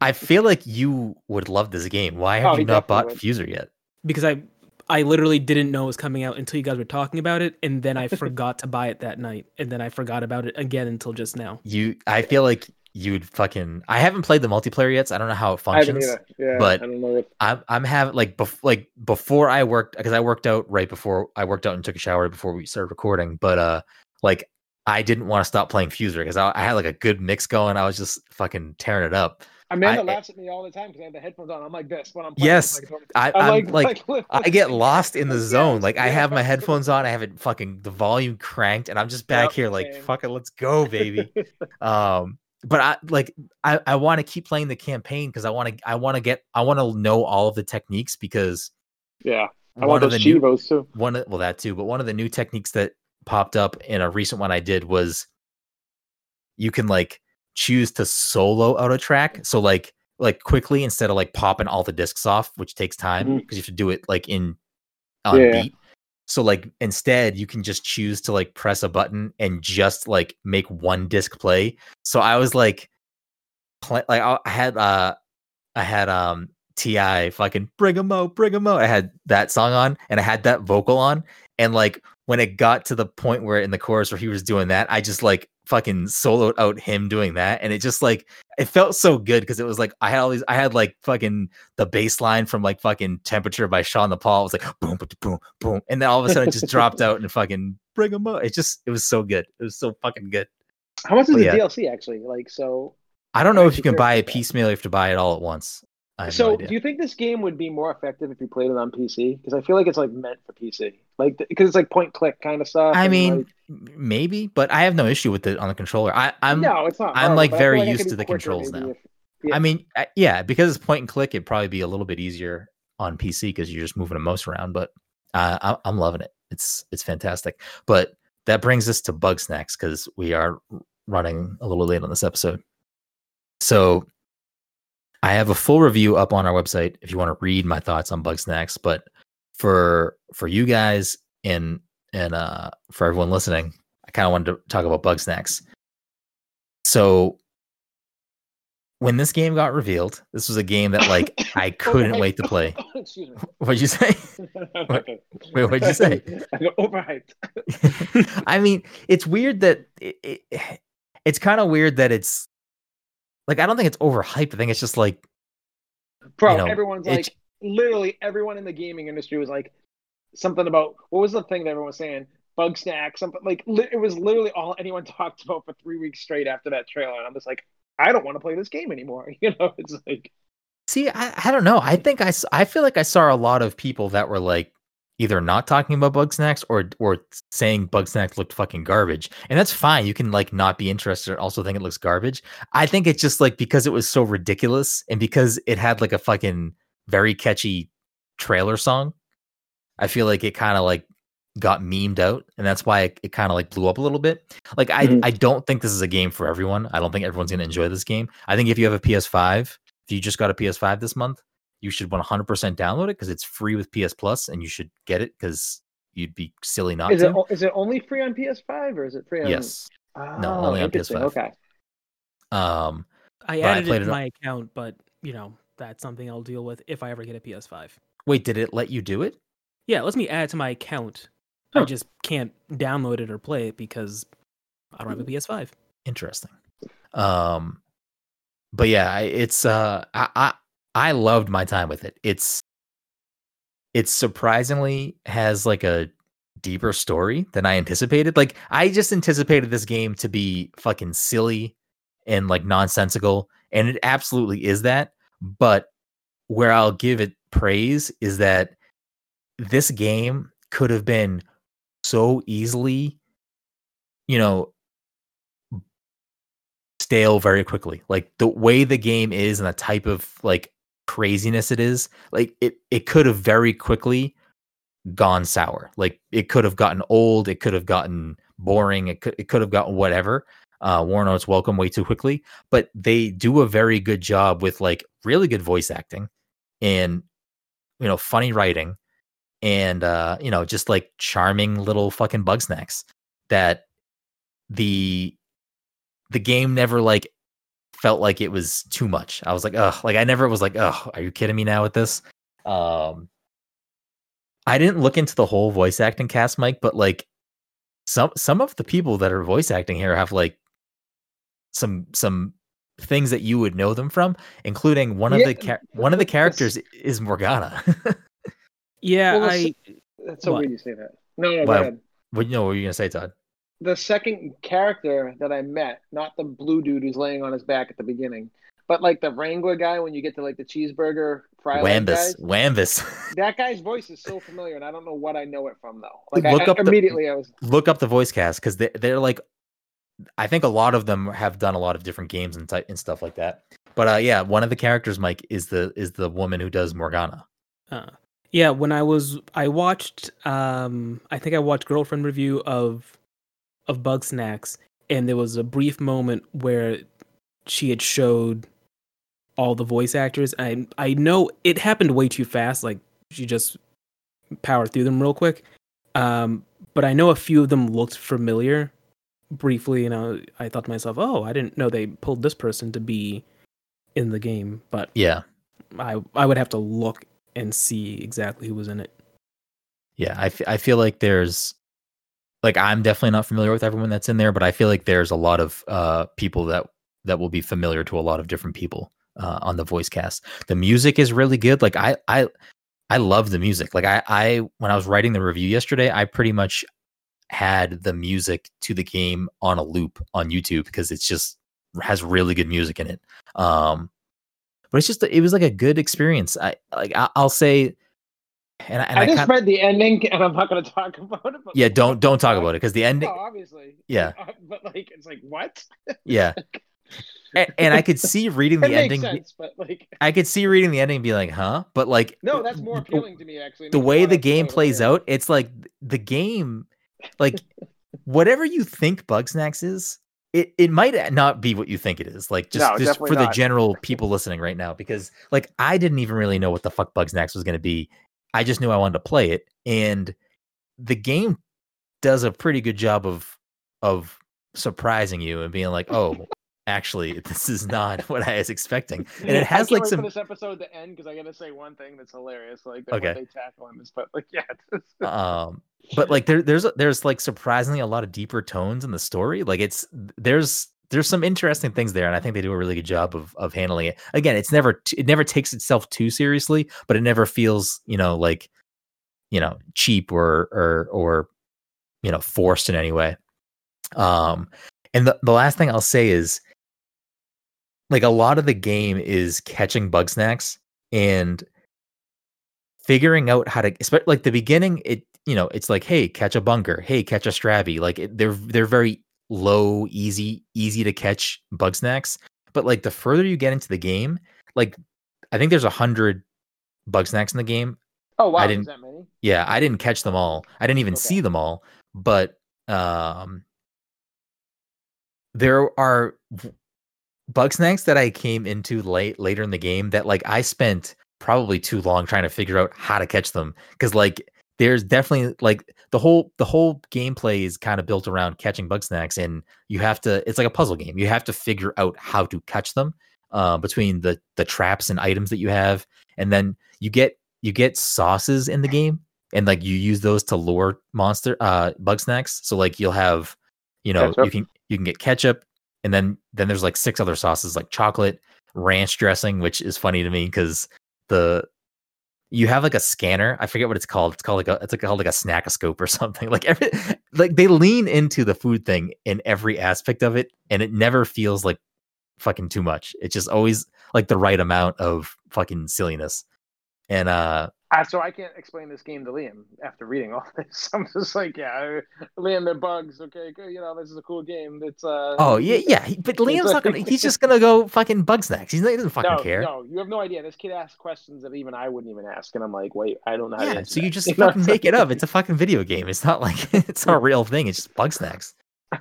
I feel like you would love this game. Why have Oh, you not bought definitely Fuser yet? Because I I literally didn't know it was coming out until you guys were talking about it, and then I forgot to buy it that night, and then I forgot about it again until just now. You, I feel like you'd fucking. I haven't played the multiplayer yet, so I don't know how it functions. either. Yeah, but- I don't know what. I'm I'm having like bef- like before I worked because I worked out right before I worked out and took a shower before we started recording. But uh, like I didn't want to stop playing Fuser because I, I had like a good mix going. I was just fucking tearing it up. Amanda I- laughs at me all the time because I have the headphones on. I'm like this when I'm playing. Yes, Like, I, I'm I'm like, I get lost in the zone. Like I have my headphones on, I have it fucking the volume cranked, and I'm just back Yep, here like same. fucking let's go, baby. um, but I like I I want to keep playing the campaign because I want to I want to get I want to know all of the techniques because yeah, I one want of those the new too. one of well that too but one of the new techniques that popped up in a recent one i did was you can like choose to solo out a track. So like like quickly instead of like popping all the discs off which takes time because you have to do it like in on Yeah. beat. So like instead you can just choose to like press a button and just like make one disc play. So i was like pla like i I had uh i had um ti fucking bring 'em out bring 'em out. I had that song on and i had that vocal on and like when it got to the point where in the chorus where he was doing that i just like fucking soloed out him doing that and it just like it felt so good because it was like i had all these i had like fucking the bass line from like fucking temperature by sean the paul it was like boom boom boom boom and then all of a sudden it just dropped out and fucking bring him up. it just it was so good it was so fucking good How much is Oh, the yeah. DLC actually? Like so. i don't know I'm if you can buy curious it about that. piecemeal you have to buy it all at once Have no So, do you think this game would be more effective if you played it on PC? Because I feel like it's like meant for PC, like because it's like point click kind of stuff. I mean, like- maybe, but I have no issue with it on the controller. I, I'm, no, it's not. I'm, like, but I feel very I used to the controls now. if- yeah. I mean, yeah, because it's point and click, it'd probably be a little bit easier on PC because you're just moving a mouse around. But uh, I, I'm loving it. It's it's fantastic. But that brings us to Bugsnax because we are running a little late on this episode. So I have a full review up on our website if you want to read my thoughts on Bugsnax. But for for you guys and and uh, for everyone listening, I kind of wanted to talk about Bugsnax. So when this game got revealed, this was a game that like I couldn't wait to play. Excuse me. What'd you say? Wait, what'd you say? I overhyped. I mean, it's weird that it, it, it's kind of weird that it's like I don't think it's overhyped. I think it's just like Bro, You know, everyone's like, literally everyone in the gaming industry was like, something about what was the thing that everyone was saying? Bug snack, something like li- it was literally all anyone talked about for three weeks straight after that trailer. And I'm just like, I don't want to play this game anymore. You know, it's like, See, I, I don't know. I think i i feel like I saw a lot of people that were like either not talking about Bugsnax or or saying Bugsnax looked fucking garbage. And that's fine. You can like not be interested or also think it looks garbage. I think it's just like because it was so ridiculous and because it had like a fucking very catchy trailer song. I feel like it kind of like got memed out and that's why it, it kind of like blew up a little bit. Like I Mhm. I don't think this is a game for everyone. I don't think everyone's going to enjoy this game. I think if you have a PS5, if you just got a PS5 this month, you should 100% download it because it's free with PS Plus and you should get it because you'd be silly not is to. it is it only free on PS5 or is it free on? yes. Oh, No, only on. PS5. Okay. Um I But I added it it to on- my account, but you know that's something I'll deal with if I ever get a PS5. wait, did it let you do it? Yeah, it lets me add it to my account. Huh. I just can't download it or play it because I don't have a PS5. Interesting. Um but yeah, it's uh I I I loved my time with it. It's it surprisingly has like a deeper story than I anticipated. Like I just anticipated this game to be fucking silly and like nonsensical, and it absolutely is that. But where I'll give it praise is that this game could have been so easily, you know, stale very quickly. Like the way the game is and the type of like craziness it is, like it it could have very quickly gone sour. Like it could have gotten old, it could have gotten boring, it could it could have gotten whatever. Uh Warno's welcome way too quickly, but they do a very good job with like really good voice acting and you know funny writing and uh you know just like charming little fucking Bugsnax that the the game never like felt like it was too much. I was like, ugh, like I never was like, ugh, are you kidding me now with this? Um I didn't look into the whole voice acting cast, Mike, but like some some of the people that are voice acting here have like some some things that you would know them from, including one of the char- one of the characters is Morgana. Yeah, Well, I That's so What? weird you say that. No, no, go Well, ahead. what you know what were you gonna say, Todd? The second character that I met, not the blue dude who's laying on his back at the beginning, but like the Wrangler guy when you get to like the cheeseburger fry leg guys. Wambus. Wambus. That guy's voice is so familiar, and I don't know what I know it from though. Like Look I- up the- immediately, I was Look up the voice cast because they they're like I think a lot of them have done a lot of different games and type and stuff like that. But uh yeah, one of the characters, Mike, is the is the woman who does Morgana. Uh, yeah, when I was I watched um I think I watched girlfriend review of of Bugsnax and there was a brief moment where she had showed all the voice actors. I I know it happened way too fast like she just powered through them real quick. Um but I know a few of them looked familiar briefly and I, I thought to myself, "Oh, I didn't know they pulled this person to be in the game." But Yeah. I I would have to look and see exactly who was in it. Yeah, I, f- I feel like there's like I'm definitely not familiar with everyone that's in there, but I feel like there's a lot of uh people that that will be familiar to a lot of different people uh, on the voice cast. The music is really good. Like I I I love the music. Like I I when I was writing the review yesterday, I pretty much had the music to the game on a loop on YouTube because it's just has really good music in it. Um but it's just it was like a good experience. I like I, I'll say and, I- and I, I, just kinda- read the ending, and I'm not going to talk about it. But yeah, don't don't talk about it because the No, ending obviously. Yeah. Uh, but like, it's like what? Yeah. And, and I could see reading the ending. be- sense, but like, I could see reading the ending and be like, huh? But like, no, that's more the- appealing to me actually. The way the game plays later. out, it's like the game, like whatever you think Bugsnax is, it, it might not be what you think it is. Like just, No, just definitely for the general people listening right now, because like I didn't even really know what the fuck Bugsnax was going to be. I just knew I wanted to play it, and the game does a pretty good job of of surprising you and being like, oh, actually, this is not what I was expecting, and it has like some for this episode to end because I got to say one thing that's hilarious. Like Okay. they tackle in this, but like yeah, um but like there there's there's like surprisingly a lot of deeper tones in the story like it's there's there's some interesting things there and i think they do a really good job of of handling it. Again it's never t- it never takes itself too seriously but it never feels you know like you know cheap or or or you know forced in any way. Um and the, the last thing i'll say is like a lot of the game is catching Bugsnax and figuring out how to like the beginning it you know it's like hey catch a bunker. Hey catch a strabby like it, they're they're very low easy easy to catch Bugsnax but like the further you get into the game like i think there's a hundred Bugsnax in the game oh wow, I didn't- that many? yeah i didn't catch them all i didn't even Okay. see them all but um there are Bugsnax that i came into late later in the game that like i spent probably too long trying to figure out how to catch them because like there's definitely like the whole the whole gameplay is kind of built around catching Bugsnax and you have to it's like a puzzle game you have to figure out how to catch them uh, between the the traps and items that you have and then you get you get sauces in the game and like you use those to lure monster uh Bugsnax so like you'll have you know you can you can get ketchup and then then there's like six other sauces like chocolate ranch dressing, which is funny to me because the you have like a scanner. I forget what it's called. It's called like a it's like called like a snackoscope or something. Like every like they lean into the food thing in every aspect of it, and it never feels like fucking too much. It's just always like the right amount of fucking silliness. And uh Uh, so I can't explain this game to Liam after reading all this. I'm just like, yeah, Liam, they're bugs. Okay. You know, this is a cool game. It's uh. oh yeah yeah, but Liam's not gonna. He's just gonna go fucking Bugsnax. He's not, he doesn't fucking no, care. no, you have no idea. This kid asks questions that even I wouldn't even ask, and I'm like, wait, I don't know how to Yeah, so you just fucking make it up. It's a fucking video game. It's not like it's not a real thing. It's just Bugsnax.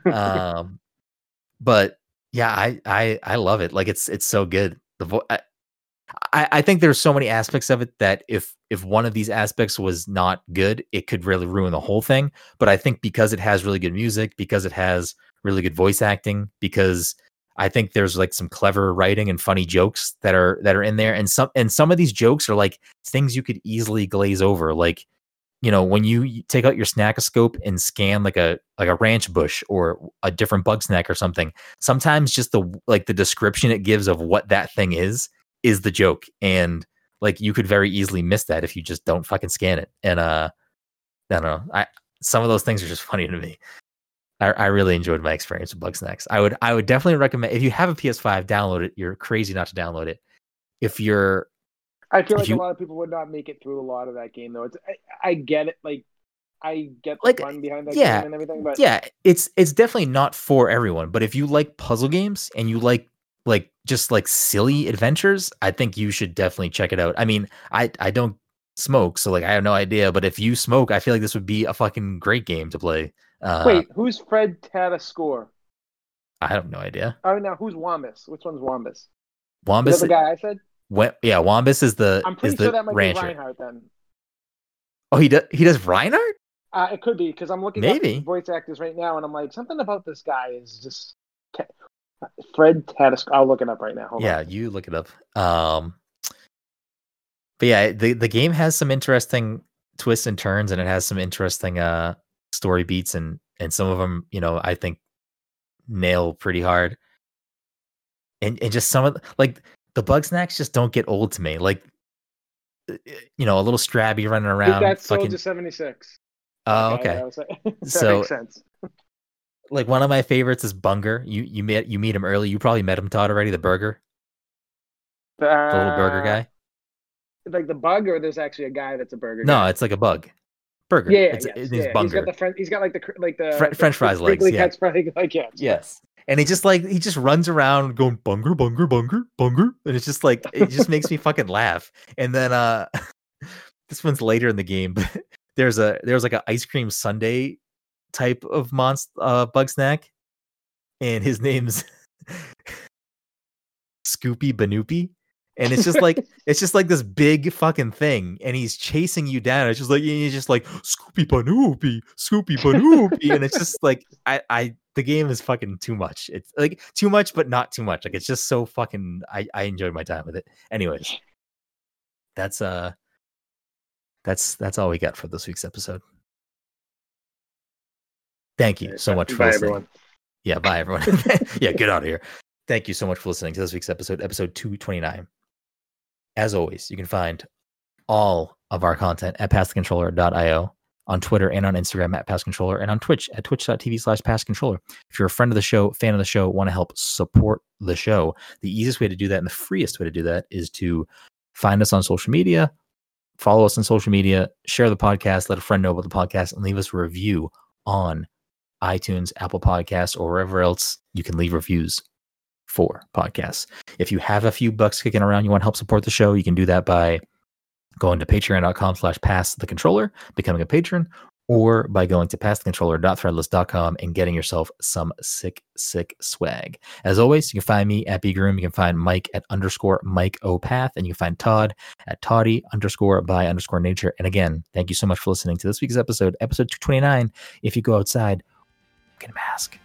Um, but yeah, I I I love it. Like it's it's so good. The vo- I, I I think there's so many aspects of it that if if one of these aspects was not good, it could really ruin the whole thing. But I think because it has really good music, because it has really good voice acting, because I think there's like some clever writing and funny jokes that are that are in there, and some and some of these jokes are like things you could easily glaze over, like you know when you take out your snackoscope and scan like a like a ranch bush or a different bug snack or something sometimes just the like the description it gives of what that thing is is the joke and like you could very easily miss that if you just don't fucking scan it and uh i don't know i some of those things are just funny to me. I, I really enjoyed my experience with Bugsnax. I would i would definitely recommend if you have a ps5 download it you're crazy not to download it. If you're I feel like you- a lot of people would not make it through a lot of that game, though. It's I, I get it, like I get the Like, fun behind that yeah, game and everything, but yeah it's it's definitely not for everyone but if you like puzzle games and you like like just like silly adventures i think you should definitely check it out i mean i i don't smoke so like i have no idea but if you smoke i feel like this would be a fucking great game to play uh wait, who's Fred Tatasciore? i have no idea Oh, now who's Wambus? Which one's Wambus? Is that the guy I said? Wa- yeah wombus is the I'm is pretty the sure that might rancher be Reinhardt then. oh he does he does reinhardt Uh, it could be because I'm looking Maybe. at voice actors right now, and I'm like, something about this guy is just Fred Tatasciore. I'll look it up right now. Hold yeah on. you look it up um but yeah the the game has some interesting twists and turns and it has some interesting uh story beats and and some of them you know i think nail pretty hard and and just some of the, like the Bugsnax just don't get old to me like uh, you know a little strabby running around That's fucking Soldier 76. oh Yeah, okay that, that So- makes sense. Like one of my favorites is bunger you you met you meet him early you probably met him todd already the burger the little burger Uh, guy Like the bug, or there's actually a guy that's a burger. no guy? it's like a bug burger Yeah, yeah, it's, yes, it's yeah, He's bunger got the French. He's got like the like the Fre- the French fries legs, crinkly yeah. like yeah. Yes. And he just like he just runs around going bunger, bunger, bunger, bunger. And it's just like it just makes me fucking laugh. And then uh this one's later in the game, but there's a there's like an ice cream sundae type of monster uh bug snack. And his name's Scoopy Banoopy. And it's just like it's just like this big fucking thing, and he's chasing you down. It's just like he's just like Scoopy Banoopy, Scoopy Banoopy, and it's just like I, I, the game is fucking too much. It's like too much, but not too much. Like it's just so fucking. I, I enjoyed my time with it. Anyways, that's uh, that's that's all we got for this week's episode. Thank you so uh, much for Bye, listening. everyone. Yeah, bye everyone. yeah, get out of here. Thank you so much for listening to this week's episode, episode 229. As always, you can find all of our content at passthecontroller.io, on Twitter and on Instagram at passcontroller, and on Twitch at twitch.tv slash passcontroller. If you're a friend of the show, fan of the show, want to help support the show, the easiest way to do that and the freest way to do that is to find us on social media, follow us on social media, share the podcast, let a friend know about the podcast, and leave us a review on iTunes, Apple Podcasts, or wherever else you can leave reviews for podcasts. If you have a few bucks kicking around, you want to help support the show, you can do that by going to patreon.com slash pass the controller, becoming a patron, or by going to passthecontroller.threadless.com and getting yourself some sick, sick swag. As always, you can find me at Groom. You can find Mike at underscore Mike Opath, and you can find Todd at Toddy underscore by underscore nature. And again, thank you so much for listening to this week's episode, episode 229. If you go outside, a mask.